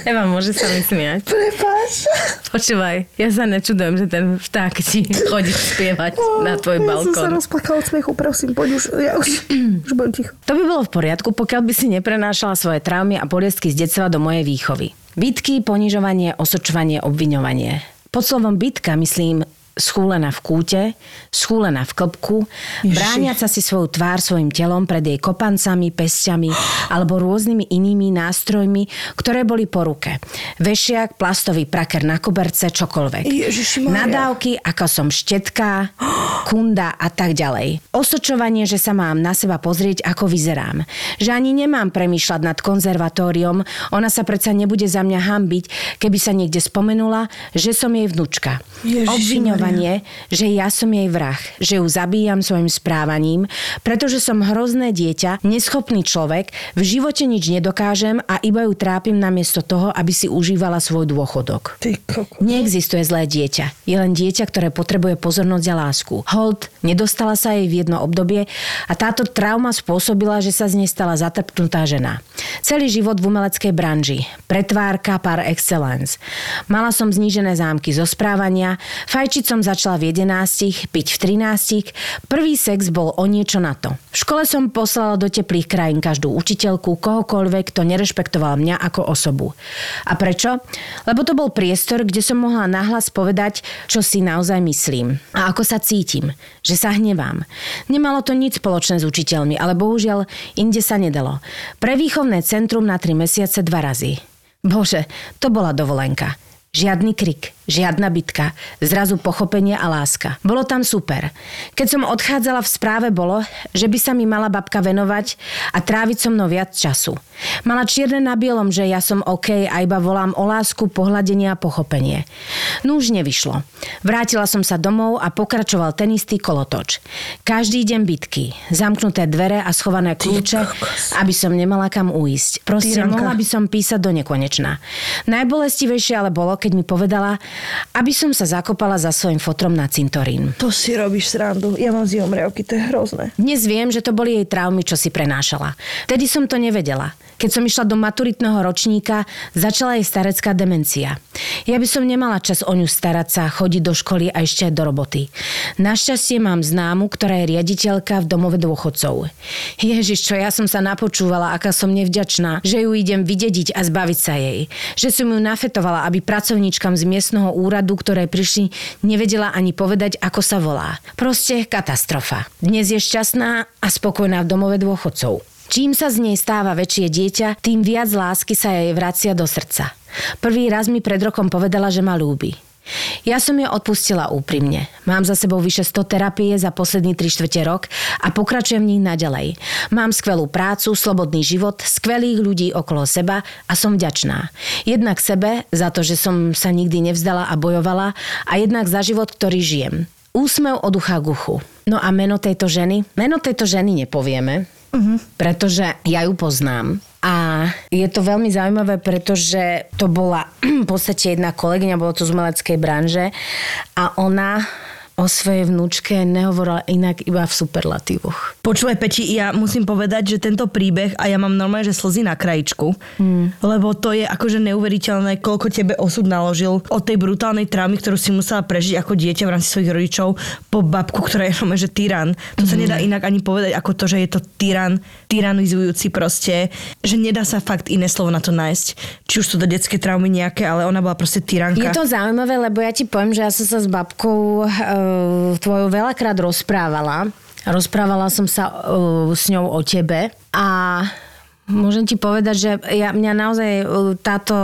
Eva, môže sa mi smiať. Prepáč. Počúvaj, ja sa nečudujem, že ten vták ti chodí spievať na tvoj Ja som sa balkón. rozplakala od smiechu, prosím, poď už, ja už, už budem ticho. To by bolo v poriadku, pokiaľ by si neprenášala svoje traumy a boliestky z detstva do mojej výchovy. Bitky, ponižovanie, osočovanie, obviňovanie. Pod slovom bitka myslím schúlená v kúte, schúlená v klbku, Ježiši. brániaca si svoju tvár svojim telom pred jej kopancami, pesťami alebo rôznymi inými nástrojmi, ktoré boli po ruke. Vešiak, plastový praker na koberce, čokoľvek. Nadávky, ako som štetka, kunda a tak ďalej. Osočovanie, že sa mám na seba pozrieť, ako vyzerám. Že ani nemám premýšľať nad konzervatóriom, ona sa predsa nebude za mňa hambiť, keby sa niekde spomenula, že som jej vnúčka. Ježišimaria. Obviňovanie, že ja som jej vrah, že ju zabíjam svojim správaním, pretože som hrozné dieťa, neschopný človek, v živote nič nedokážem a iba ju trápim namiesto toho, aby si užívala svoj dôchodok. Neexistuje zlé dieťa. Je len dieťa, ktoré potrebuje pozornosť a lásku. Hold, nedostala sa jej v jedno obdobie a táto trauma spôsobila, že sa z nej stala zatrpnutá žena. Celý život v umeleckej branži. Pretvárka par excellence. Mala som znížené zámky zo správania, fajčiť som začala v 11, piť v 13. Prvý sex bol o niečo na to. V škole som poslala do teplých krajín každú učiteľku, kohokoľvek, kto nerešpektoval mňa ako osobu. A prečo? Lebo to bol priestor, kde som mohla nahlas povedať, čo si naozaj myslím. A ako sa cítim. Že sa hnevám. Nemalo to nič spoločné s učiteľmi, ale bohužiaľ inde sa nedalo. Pre výchovné centrum na 3 mesiace dva razy. Bože, to bola dovolenka. Žiadny krik, žiadna bitka, zrazu pochopenie a láska. Bolo tam super. Keď som odchádzala v správe bolo, že by sa mi mala babka venovať a tráviť so mnou viac času. Mala čierne na bielom, že ja som OK a iba volám o lásku, pohľadenie a pochopenie. No už nevyšlo. Vrátila som sa domov a pokračoval ten istý kolotoč. Každý deň bitky, zamknuté dvere a schované kľúče, aby som nemala kam uísť. Proste Tyranka. mohla by som písať do nekonečna. Najbolestivejšie ale bolo, keď mi povedala, aby som sa zakopala za svojim fotrom na cintorín. To si robíš srandu. Ja mám zimomriavky, to je hrozné. Dnes viem, že to boli jej traumy, čo si prenášala. Vtedy som to nevedela. Keď som išla do maturitného ročníka, začala jej starecká demencia. Ja by som nemala čas o ňu starať sa, chodiť do školy a ešte aj do roboty. Našťastie mám známu, ktorá je riaditeľka v domove dôchodcov. Ježiš, čo ja som sa napočúvala, aká som nevďačná, že ju idem vydediť a zbaviť sa jej. Že som ju nafetovala, aby pracovníčkam z miestneho úradu, ktoré prišli, nevedela ani povedať, ako sa volá. Proste katastrofa. Dnes je šťastná a spokojná v domove dôchodcov. Čím sa z nej stáva väčšie dieťa, tým viac lásky sa jej vracia do srdca. Prvý raz mi pred rokom povedala, že ma ľúbi. Ja som ju odpustila úprimne. Mám za sebou vyše 100 terapie za posledný 3 štvrte rok a pokračujem v nich naďalej. Mám skvelú prácu, slobodný život, skvelých ľudí okolo seba a som vďačná. Jednak sebe za to, že som sa nikdy nevzdala a bojovala a jednak za život, ktorý žijem. Úsmev od ucha k. No a meno tejto ženy? Meno tejto ženy nepovieme, uh-huh. pretože ja ju poznám. A je to veľmi zaujímavé, pretože to bola v podstate jedna kolegyňa, bolo to z umeleckej branže a ona o svojej vnúčke nehovorila inak iba v superlatívoch. Počúvaj, Peti, ja musím povedať, že tento príbeh, a ja mám normálne, že slzy na krajičku, hmm. lebo to je akože neuveriteľné, koľko tebe osud naložil od tej brutálnej traumy, ktorú si musela prežiť ako dieťa v rámci svojich rodičov, po babku, ktorá je normálne, že tyran. To sa hmm. nedá inak ani povedať, ako to, že je to tyran, tyranizujúci proste, že nedá sa fakt iné slovo na to nájsť. Či už sú to detské traumy nejaké, ale ona bola proste tyranka. Je to zaujímavé, lebo ja ti poviem, že ja som sa s babkou uh, tvojou veľakrát rozprávala. Rozprávala som sa uh, s ňou o tebe a Môžem ti povedať, že ja, mňa naozaj táto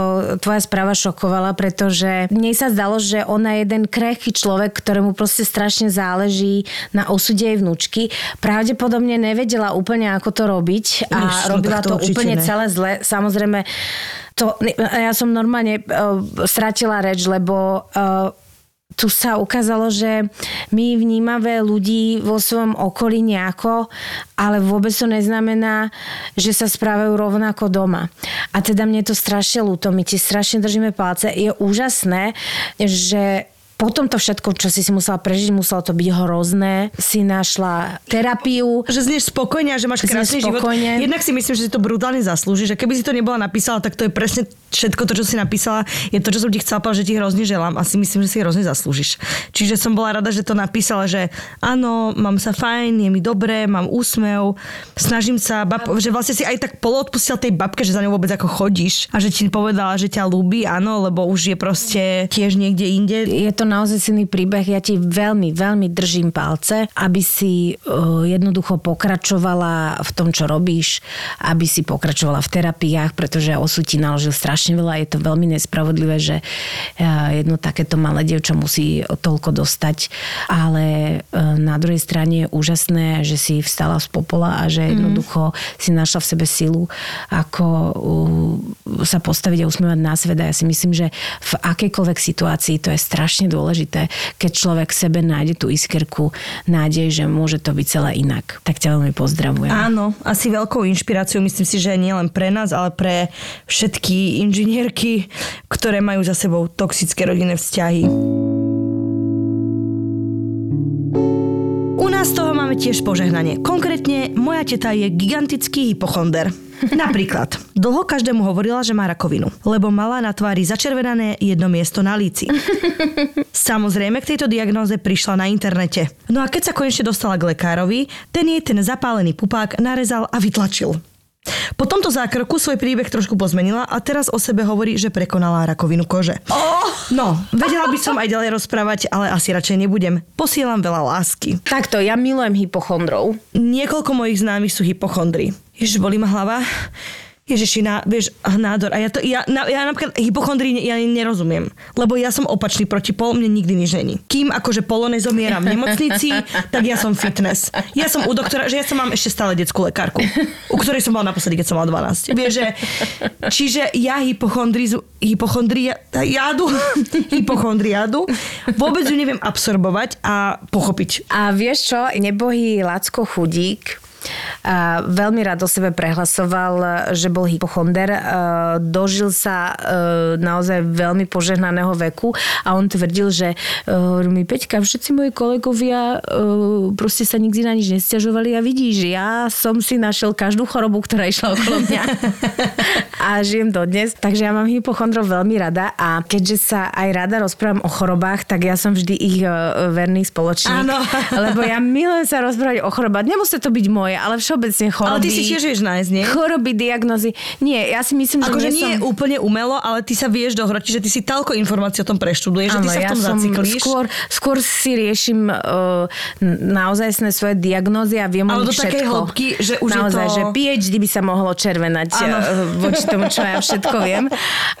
tvoja správa šokovala, pretože mne sa zdalo, že ona je jeden krehký človek, ktorému proste strašne záleží na osude jej vnúčky. Pravdepodobne nevedela úplne, ako to robiť a Už, robila to, to úplne ne. celé zle. Samozrejme, to, ja som normálne uh, stratila reč, lebo uh, tu sa ukázalo, že my vnímame ľudí vo svojom okolí nejako, ale vôbec to neznamená, že sa správajú rovnako doma. A teda mne to strašne ľúto, my ti strašne držíme palce. Je úžasné, že po tomto všetko, čo si si musela prežiť, muselo to byť hrozné, si našla terapiu. Že znieš spokojne a že máš krásny život. Jednak si myslím, že si to brutálne zaslúži, že keby si to nebola napísala, tak to je presne všetko to, čo si napísala, je to, čo som ti chcela povedať, že ti hrozne želám a si myslím, že si hrozne zaslúžiš. Čiže som bola rada, že to napísala, že áno, mám sa fajn, je mi dobré, mám úsmev, snažím sa, bab, že vlastne si aj tak poloodpustil tej babke, že za ňou vôbec ako chodíš a že ti povedala, že ťa ľúbi, áno, lebo už je proste tiež niekde inde. Je to naozaj silný príbeh. Ja ti veľmi, veľmi držím palce, aby si uh, jednoducho pokračovala v tom, čo robíš, aby si pokračovala v terapiách, pretože osud ti naložil strašne veľa. Je to veľmi nespravodlivé, že uh, jedno takéto malé dievča musí toľko dostať. Ale uh, na druhej strane je úžasné, že si vstala z popola a že mhm. jednoducho si našla v sebe silu, ako sa postaviť a usmievať na svet. A ja si myslím, že v akejkoľvek situácii to je strašne dôležité keď človek sebe nájde tú iskerku nádej, že môže to byť celé inak. Tak ťa veľmi pozdravujem. Áno, asi veľkou inšpiráciou myslím si, že nie len pre nás, ale pre všetky inžinierky, ktoré majú za sebou toxické rodinné vzťahy. U nás toho máme tiež požehnanie. Konkrétne moja teta je gigantický hypochonder. Napríklad, dlho každému hovorila, že má rakovinu, lebo mala na tvári začervenané jedno miesto na líci. Samozrejme, k tejto diagnóze prišla na internete. No a keď sa konečne dostala k lekárovi, ten jej ten zapálený pupák narezal a vytlačil. Po tomto zákroku svoj príbeh trošku pozmenila a teraz o sebe hovorí, že prekonala rakovinu kože. Oh! No, vedela by som aj ďalej rozprávať, ale asi radšej nebudem. Posielam veľa lásky. Takto, ja milujem hypochondrov. Niekoľko mojich známych sú hypochondri. Ježiš, bolí ma hlava. Ježiši, na, vieš, nádor. A ja, to, ja, na, ja napríklad hypochondrii ja nerozumiem, lebo ja som opačný proti pol, mne nikdy nič není. Kým akože polone zomieram v nemocnici, tak ja som fitness. Ja som u doktora, že ja som mám ešte stále detskú lekárku, u ktorej som bola naposledy, keď som mala 12. Vieš, že, čiže ja hypochondrizu, hypochondria, jadu, hypochondriádu, vôbec ju neviem absorbovať a pochopiť. A vieš čo, nebohý Lacko Chudík, a veľmi rád o sebe prehlasoval, že bol hypochonder. Dožil sa e, naozaj veľmi požehnaného veku a on tvrdil, že e, mi Peťka, všetci moji kolegovia e, proste sa nikdy na nič nestiažovali a vidíš, ja som si našiel každú chorobu, ktorá išla okolo mňa a žijem dodnes. Takže ja mám hypochondrov veľmi rada a keďže sa aj rada rozprávam o chorobách, tak ja som vždy ich verný spoločník. Áno. Lebo ja milujem sa rozprávať o chorobách. Nemusí to byť moje, ale všeobecne choroby. Ale ty si tiež vieš nájsť, nie? Choroby, diagnozy. Nie, ja si myslím, že akože nie, som... úplne umelo, ale ty sa vieš dohrať, že ty si toľko informácií o tom preštuduješ, že ty sa v tom ja zaciklíš. Skôr, skôr si riešim uh, naozaj svoje diagnózy a viem ale do takej hĺbky, že už naozaj, je to... že PhD by sa mohlo červenať ano. uh, voči tomu čo ja všetko viem.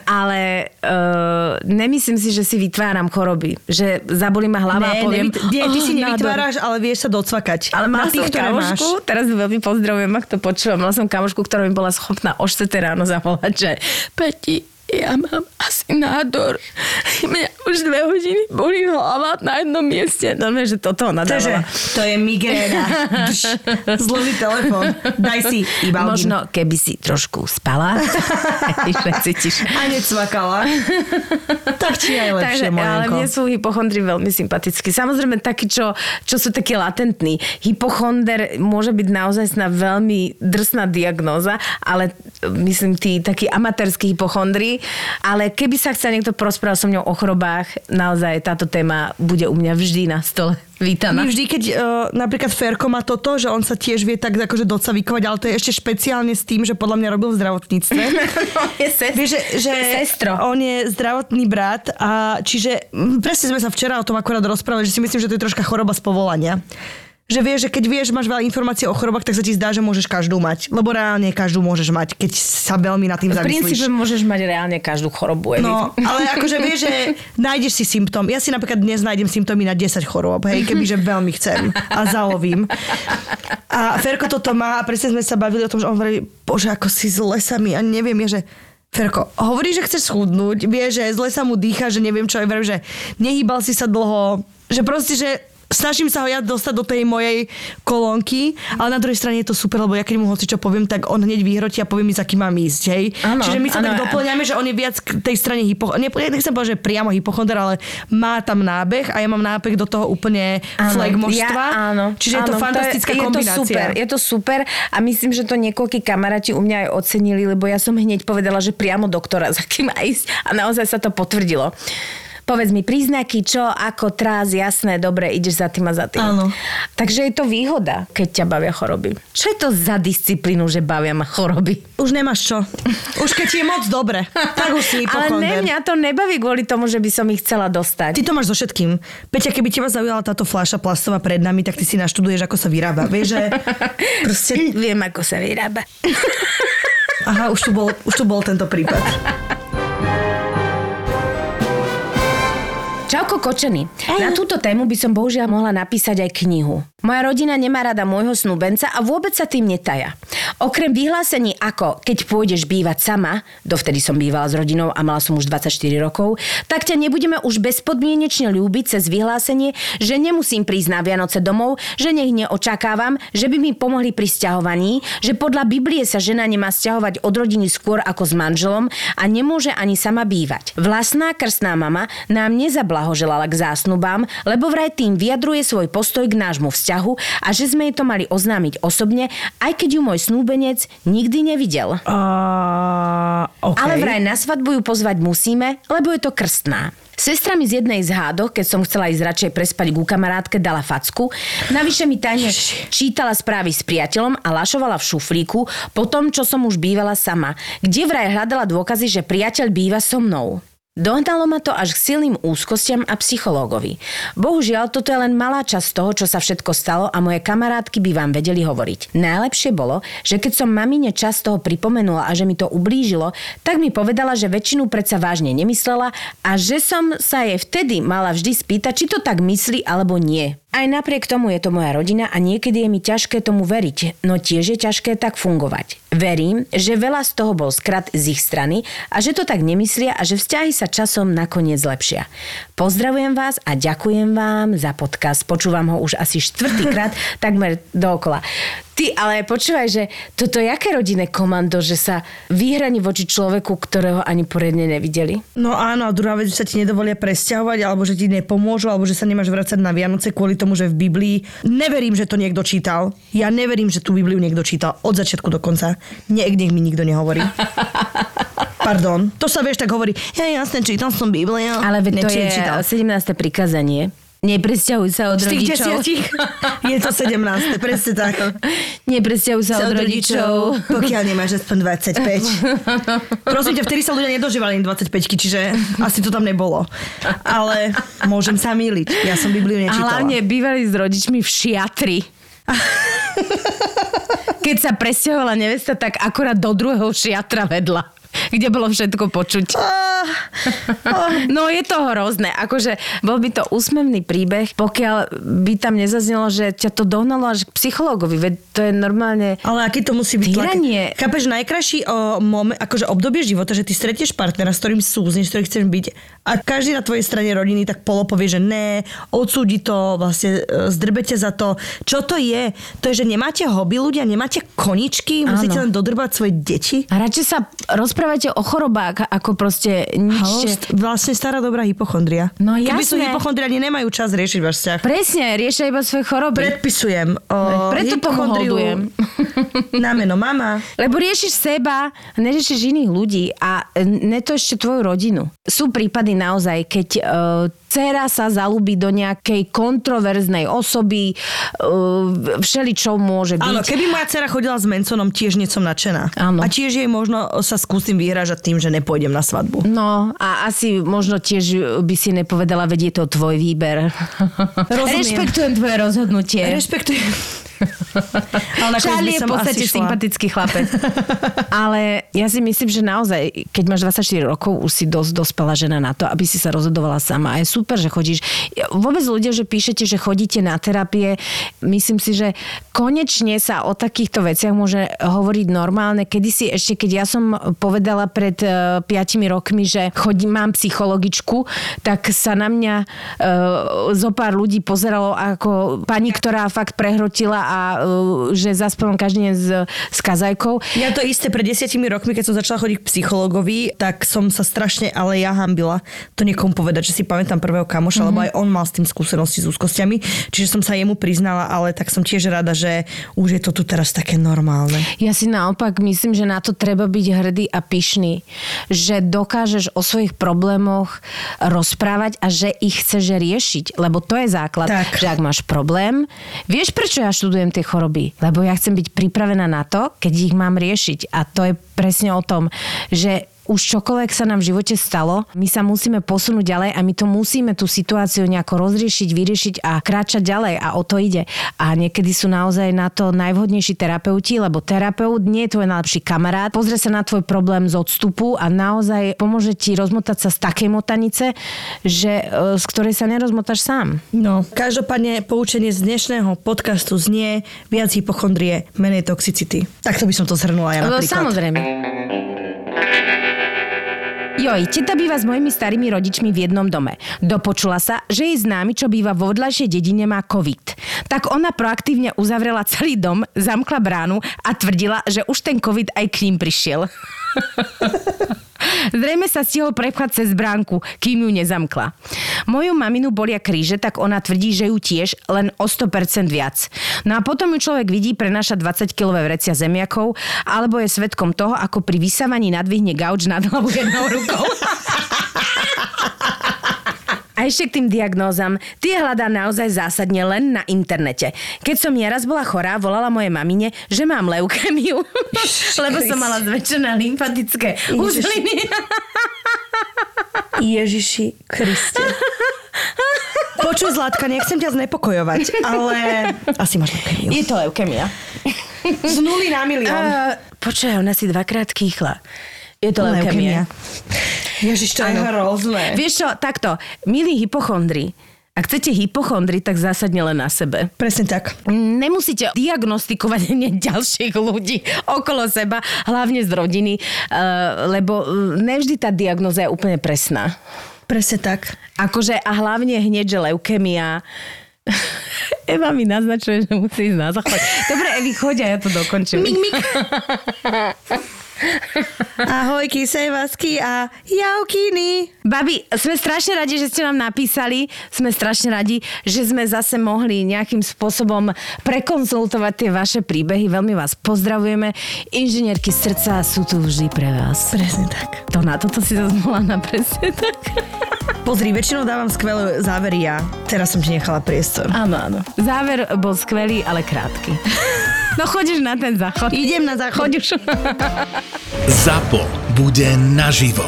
Ale uh, nemyslím si, že si vytváram choroby. Že zabolí ma hlava a Ne, poviem... nevyt- nie, ty si "Oh, nádor." nevytváraš, ale vieš sa docvakať. Ale Na som tých, ktoré máš. teraz veľmi pozdravujem, ak to počúvam, mala som kamošku, ktorá mi bola schopná o 4 ráno zavolať, že Peti, ja mám asi nádor. Mňa už dve hodiny bolí hlava na jednom mieste. No, že toto ona Takže to je migréna. Zlý telefon. Daj si Ibalgin. Možno, keby si trošku spala, cítiš. A necvakala. tak či aj lepšie, Takže, ale mojenko. mne sú hypochondri veľmi sympatickí. Samozrejme takí, čo, čo sú takí latentní. Hypochonder môže byť naozaj na veľmi drsná diagnóza, ale myslím tí takí amatérskí hypochondri. Ale keby sa chcel niekto porozprávať so mňou o chorobách, naozaj táto téma bude u mňa vždy na stole vítaná. My vždy, keď uh, napríklad Ferko má toto, že on sa tiež vie tak akože docavikovať, ale to je ešte špeciálne s tým, že podľa mňa robil v zdravotníctve. No, je sest- Vieš, že, že Sestro. on je zdravotný brat a čiže presne sme sa včera o tom akorát rozprávali, že si myslím, že to je troška choroba z povolania. Že vieš, že keď vieš, máš veľa informácií o chorobách, tak sa ti zdá, že môžeš každú mať. Lebo reálne každú môžeš mať, keď sa veľmi nad tým V princípe zamyslíš. môžeš mať reálne každú chorobu. Edith. No, ale akože vieš, že nájdeš si symptóm. Ja si napríklad dnes nájdem symptómy na 10 chorôb, hej, kebyže veľmi chcem a zalovím. A Ferko toto má a presne sme sa bavili o tom, že on hovorí, bože, ako si zle sa mi a neviem, je, že Ferko, hovorí, že chceš schudnúť, vie, že zle sa mu dýcha, že neviem čo, aj že nehýbal si sa dlho, že proste, že snažím sa ho ja dostať do tej mojej kolónky, ale na druhej strane je to super, lebo ja keď mu hoci čo poviem, tak on hneď vyhrotí a povie mi, za kým mám ísť, hej. Áno, Čiže my sa tak áno. doplňame, že on je viac k tej strane hypo... Ne, nechcem povedať, že priamo hypochonder, ale má tam nábeh a ja mám nábeh do toho úplne flagmožstva. Ja, áno. Čiže je to áno, fantastická je, kombinácia. Je to super, je to super a myslím, že to niekoľkí kamaráti u mňa aj ocenili, lebo ja som hneď povedala, že priamo doktora, za kým má ísť a naozaj sa to potvrdilo. Povedz mi príznaky, čo, ako, trás, jasné, dobre, ideš za tým a za tým. Áno. Takže je to výhoda, keď ťa bavia choroby. Čo je to za disciplínu, že bavia ma choroby? Už nemáš čo. Už keď je moc dobre, tak už si Ale ne, mňa to nebaví kvôli tomu, že by som ich chcela dostať. Ty to máš so všetkým. Peťa, keby teba zaujala táto fľaša plastová pred nami, tak ty si naštuduješ, ako sa vyrába. Vieš, že proste... Viem, ako sa vyrába. Aha, už tu bol, už tu bol tento prípad. Čauko kočený. Na túto tému by som bohužiaľ mohla napísať aj knihu. Moja rodina nemá rada môjho snúbenca a vôbec sa tým netaja. Okrem vyhlásení ako keď pôjdeš bývať sama, dovtedy som bývala s rodinou a mala som už 24 rokov, tak ťa nebudeme už bezpodmienečne ľúbiť cez vyhlásenie, že nemusím prísť na Vianoce domov, že nech neočakávam, že by mi pomohli pri sťahovaní, že podľa Biblie sa žena nemá sťahovať od rodiny skôr ako s manželom a nemôže ani sama bývať. Vlastná krstná mama nám nezablahoželala k zásnubám, lebo vraj tým vyjadruje svoj postoj k nášmu vzťahu a že sme jej to mali oznámiť osobne, aj keď ju môj snúbenec nikdy nevidel. Uh, okay. Ale vraj na svadbu ju pozvať musíme, lebo je to krstná. Sestra mi z jednej z hádoch, keď som chcela ísť radšej prespať ku kamarátke, dala facku. Navyše mi tajne čítala správy s priateľom a lašovala v šuflíku po tom, čo som už bývala sama, kde vraj hľadala dôkazy, že priateľ býva so mnou. Dohnalo ma to až k silným úzkostiam a psychológovi. Bohužiaľ, toto je len malá časť toho, čo sa všetko stalo a moje kamarátky by vám vedeli hovoriť. Najlepšie bolo, že keď som mamine čas toho pripomenula a že mi to ublížilo, tak mi povedala, že väčšinu predsa vážne nemyslela a že som sa jej vtedy mala vždy spýtať, či to tak myslí alebo nie. Aj napriek tomu je to moja rodina a niekedy je mi ťažké tomu veriť, no tiež je ťažké tak fungovať. Verím, že veľa z toho bol skrat z ich strany a že to tak nemyslia a že vzťahy sa časom nakoniec zlepšia. Pozdravujem vás a ďakujem vám za podcast. Počúvam ho už asi štvrtýkrát, takmer dookola. Ty, ale počúvaj, že toto je aké rodinné komando, že sa vyhraní voči človeku, ktorého ani poriadne nevideli? No áno, a druhá vec, že sa ti nedovolia presťahovať, alebo že ti nepomôžu, alebo že sa nemáš vrácať na Vianoce kvôli tomu, že v Biblii... Neverím, že to niekto čítal. Ja neverím, že tú Bibliu niekto čítal od začiatku do konca. Nie, nech mi nikto nehovorí. Pardon. To sa vieš, tak hovorí, ja jasne, čítal som Bibliu. Ale to je Nečítal. 17. prikázanie. Nepresťahuj sa od Z tých rodičov. desiatich je to 17. Presne tak. Nepresťahuj sa od rodičov. Pokiaľ nemáš aspoň 25. Prosím ťa, vtedy sa ľudia nedožívali 25 čiže asi to tam nebolo. Ale môžem sa míliť. Ja som Bibliu A nečítala. hlavne bývali s rodičmi v šiatri. Keď sa presťahovala nevesta, tak akorát do druhého šiatra vedla. Kde bolo všetko počuť. No je to hrozné. Akože bol by to úsmevný príbeh, pokiaľ by tam nezaznelo, že ťa to dohnalo až k psychologovi. Veď to je normálne... Ale aký to musí byť tlak? Týranie. Chápeš, najkrajší o, moment, akože obdobie života, že ty stretieš partnera, s ktorým súzniš, s ktorým chceš byť a každý na tvojej strane rodiny tak polopovie, že ne, odsúdi to, vlastne e, zdrbete za to. Čo to je? To je, že nemáte hobby ľudia, nemáte koničky, musíte Áno. len dodrbať svoje deti. A radšej sa rozprávate o chorobách, ako proste nič... Haló, vlastne stará dobrá hypochondria. No Keby sú jasné. hypochondriani, nemajú čas riešiť váš vzťah. Presne, riešia iba svoje choroby. Predpisujem. O, Preto hypochondriu. Na meno mama. Lebo riešiš seba, neriešiš iných ľudí a ne to ešte tvoju rodinu. Sú prípady naozaj, keď uh, dcera sa zalúbi do nejakej kontroverznej osoby, uh, všeličo môže byť. Áno, keby moja dcera chodila s Mensonom, tiež nie som nadšená. Áno. A tiež jej možno sa skúsim vyhražať tým, že nepôjdem na svadbu. No a asi možno tiež by si nepovedala, vedie to tvoj výber. Rozumiem. Rešpektujem tvoje rozhodnutie. Rešpektujem. Ale Charlie je v podstate sympatický chlapec. Ale ja si myslím, že naozaj, keď máš 24 rokov, už si dosť dospelá žena na to, aby si sa rozhodovala sama. A je super, že chodíš. Vôbec ľudia, že píšete, že chodíte na terapie, myslím si, že konečne sa o takýchto veciach môže hovoriť normálne. Kedy si ešte, keď ja som povedala pred uh, 5 rokmi, že chodím, mám psychologičku, tak sa na mňa uh, zo pár ľudí pozeralo ako pani, ktorá fakt prehrotila a uh, že zaspávam každý deň s, s kazajkou. Ja to isté pred desiatimi rokmi, keď som začala chodiť k psychologovi, tak som sa strašne, ale ja hambila to niekomu povedať, že si pamätám prvého kamoša, mm-hmm. lebo aj on mal s tým skúsenosti s úzkostiami, čiže som sa jemu priznala, ale tak som tiež rada, že už je to tu teraz také normálne. Ja si naopak myslím, že na to treba byť hrdý a pyšný. Že dokážeš o svojich problémoch rozprávať a že ich chceš riešiť. Lebo to je základ. Tak. Že ak máš problém, vieš prečo ja študujem tie choroby? Lebo ja chcem byť pripravená na to, keď ich mám riešiť. A to je presne o tom, že už čokoľvek sa nám v živote stalo, my sa musíme posunúť ďalej a my to musíme tú situáciu nejako rozriešiť, vyriešiť a kráčať ďalej a o to ide. A niekedy sú naozaj na to najvhodnejší terapeuti, lebo terapeut nie je tvoj najlepší kamarát, pozrie sa na tvoj problém z odstupu a naozaj pomôže ti rozmotať sa z takej motanice, že, e, z ktorej sa nerozmotáš sám. No. Každopádne poučenie z dnešného podcastu znie viac hypochondrie, menej toxicity. Takto by som to zhrnula ja No, napríklad. Samozrejme. Joj, teta býva s mojimi starými rodičmi v jednom dome. Dopočula sa, že jej známy, čo býva vo odľajšej dedine, má COVID. Tak ona proaktívne uzavrela celý dom, zamkla bránu a tvrdila, že už ten COVID aj k ním prišiel. Zrejme sa stihol prepchať cez bránku, kým ju nezamkla. Moju maminu bolia kríže, tak ona tvrdí, že ju tiež, len o 100% viac. No a potom ju človek vidí prenášať 20-kilové vrecia zemiakov, alebo je svetkom toho, ako pri vysávaní nadvihne gauč nad hlavu jednou rukou. A ešte k tým diagnózam. Tie hľadá naozaj zásadne len na internete. Keď som ja raz bola chorá, volala moje mamine, že mám leukémiu, lebo som mala zväčšené lymfatické uzliny. Ježiši Kriste. Počuj, Zlatka, nechcem ťa znepokojovať, ale asi máš leukemiu. Je to leukémia. Z nuly na milión. Uh, počkaj, ona si dvakrát kýchla. Je to leukémia. Ježiš, to je hrozné. Vieš čo, takto, milí hypochondri, ak chcete hypochondri, tak zásadne len na sebe. Presne tak. Nemusíte diagnostikovať hneď ďalších ľudí okolo seba, hlavne z rodiny, eh, lebo eh, nevždy tá diagnoza je úplne presná. Presne tak. Akože a hlavne hneď, že leukemia. Eva mi naznačuje, že musí ísť na záchod. Dobre, Evi, choď a ja to dokončím. Mik, mik. Ahoj, kysejvasky a jaukiny. Babi, sme strašne radi, že ste nám napísali. Sme strašne radi, že sme zase mohli nejakým spôsobom prekonzultovať tie vaše príbehy. Veľmi vás pozdravujeme. Inžinierky srdca sú tu vždy pre vás. Presne tak. To na toto si zazmula na presne tak. Pozri, väčšinou dávam skvelé závery ja. Teraz som ti nechala priestor. Áno, áno. Záver bol skvelý, ale krátky. No chodíš na ten záchod. Idem na záchod. Choď už. ZAPO bude naživo.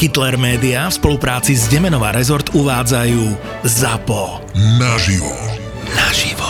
Hitler Media v spolupráci s Demenová Resort uvádzajú ZAPO. Naživo. Naživo.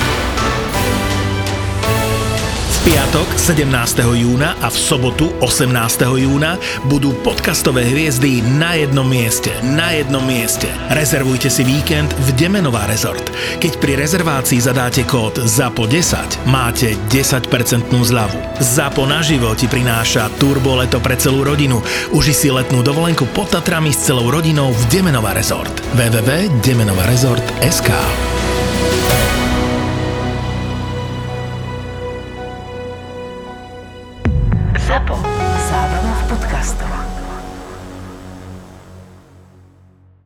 Piatok 17. júna a v sobotu 18. júna budú podcastové hviezdy na jednom mieste. Na jednom mieste. Rezervujte si víkend v Demenová rezort. Keď pri rezervácii zadáte kód ZAPO10, máte 10% zľavu. ZAPO naživo ti prináša turbo leto pre celú rodinu. Uži si letnú dovolenku pod Tatrami s celou rodinou v Demenová rezort. www.demenovarezort.sk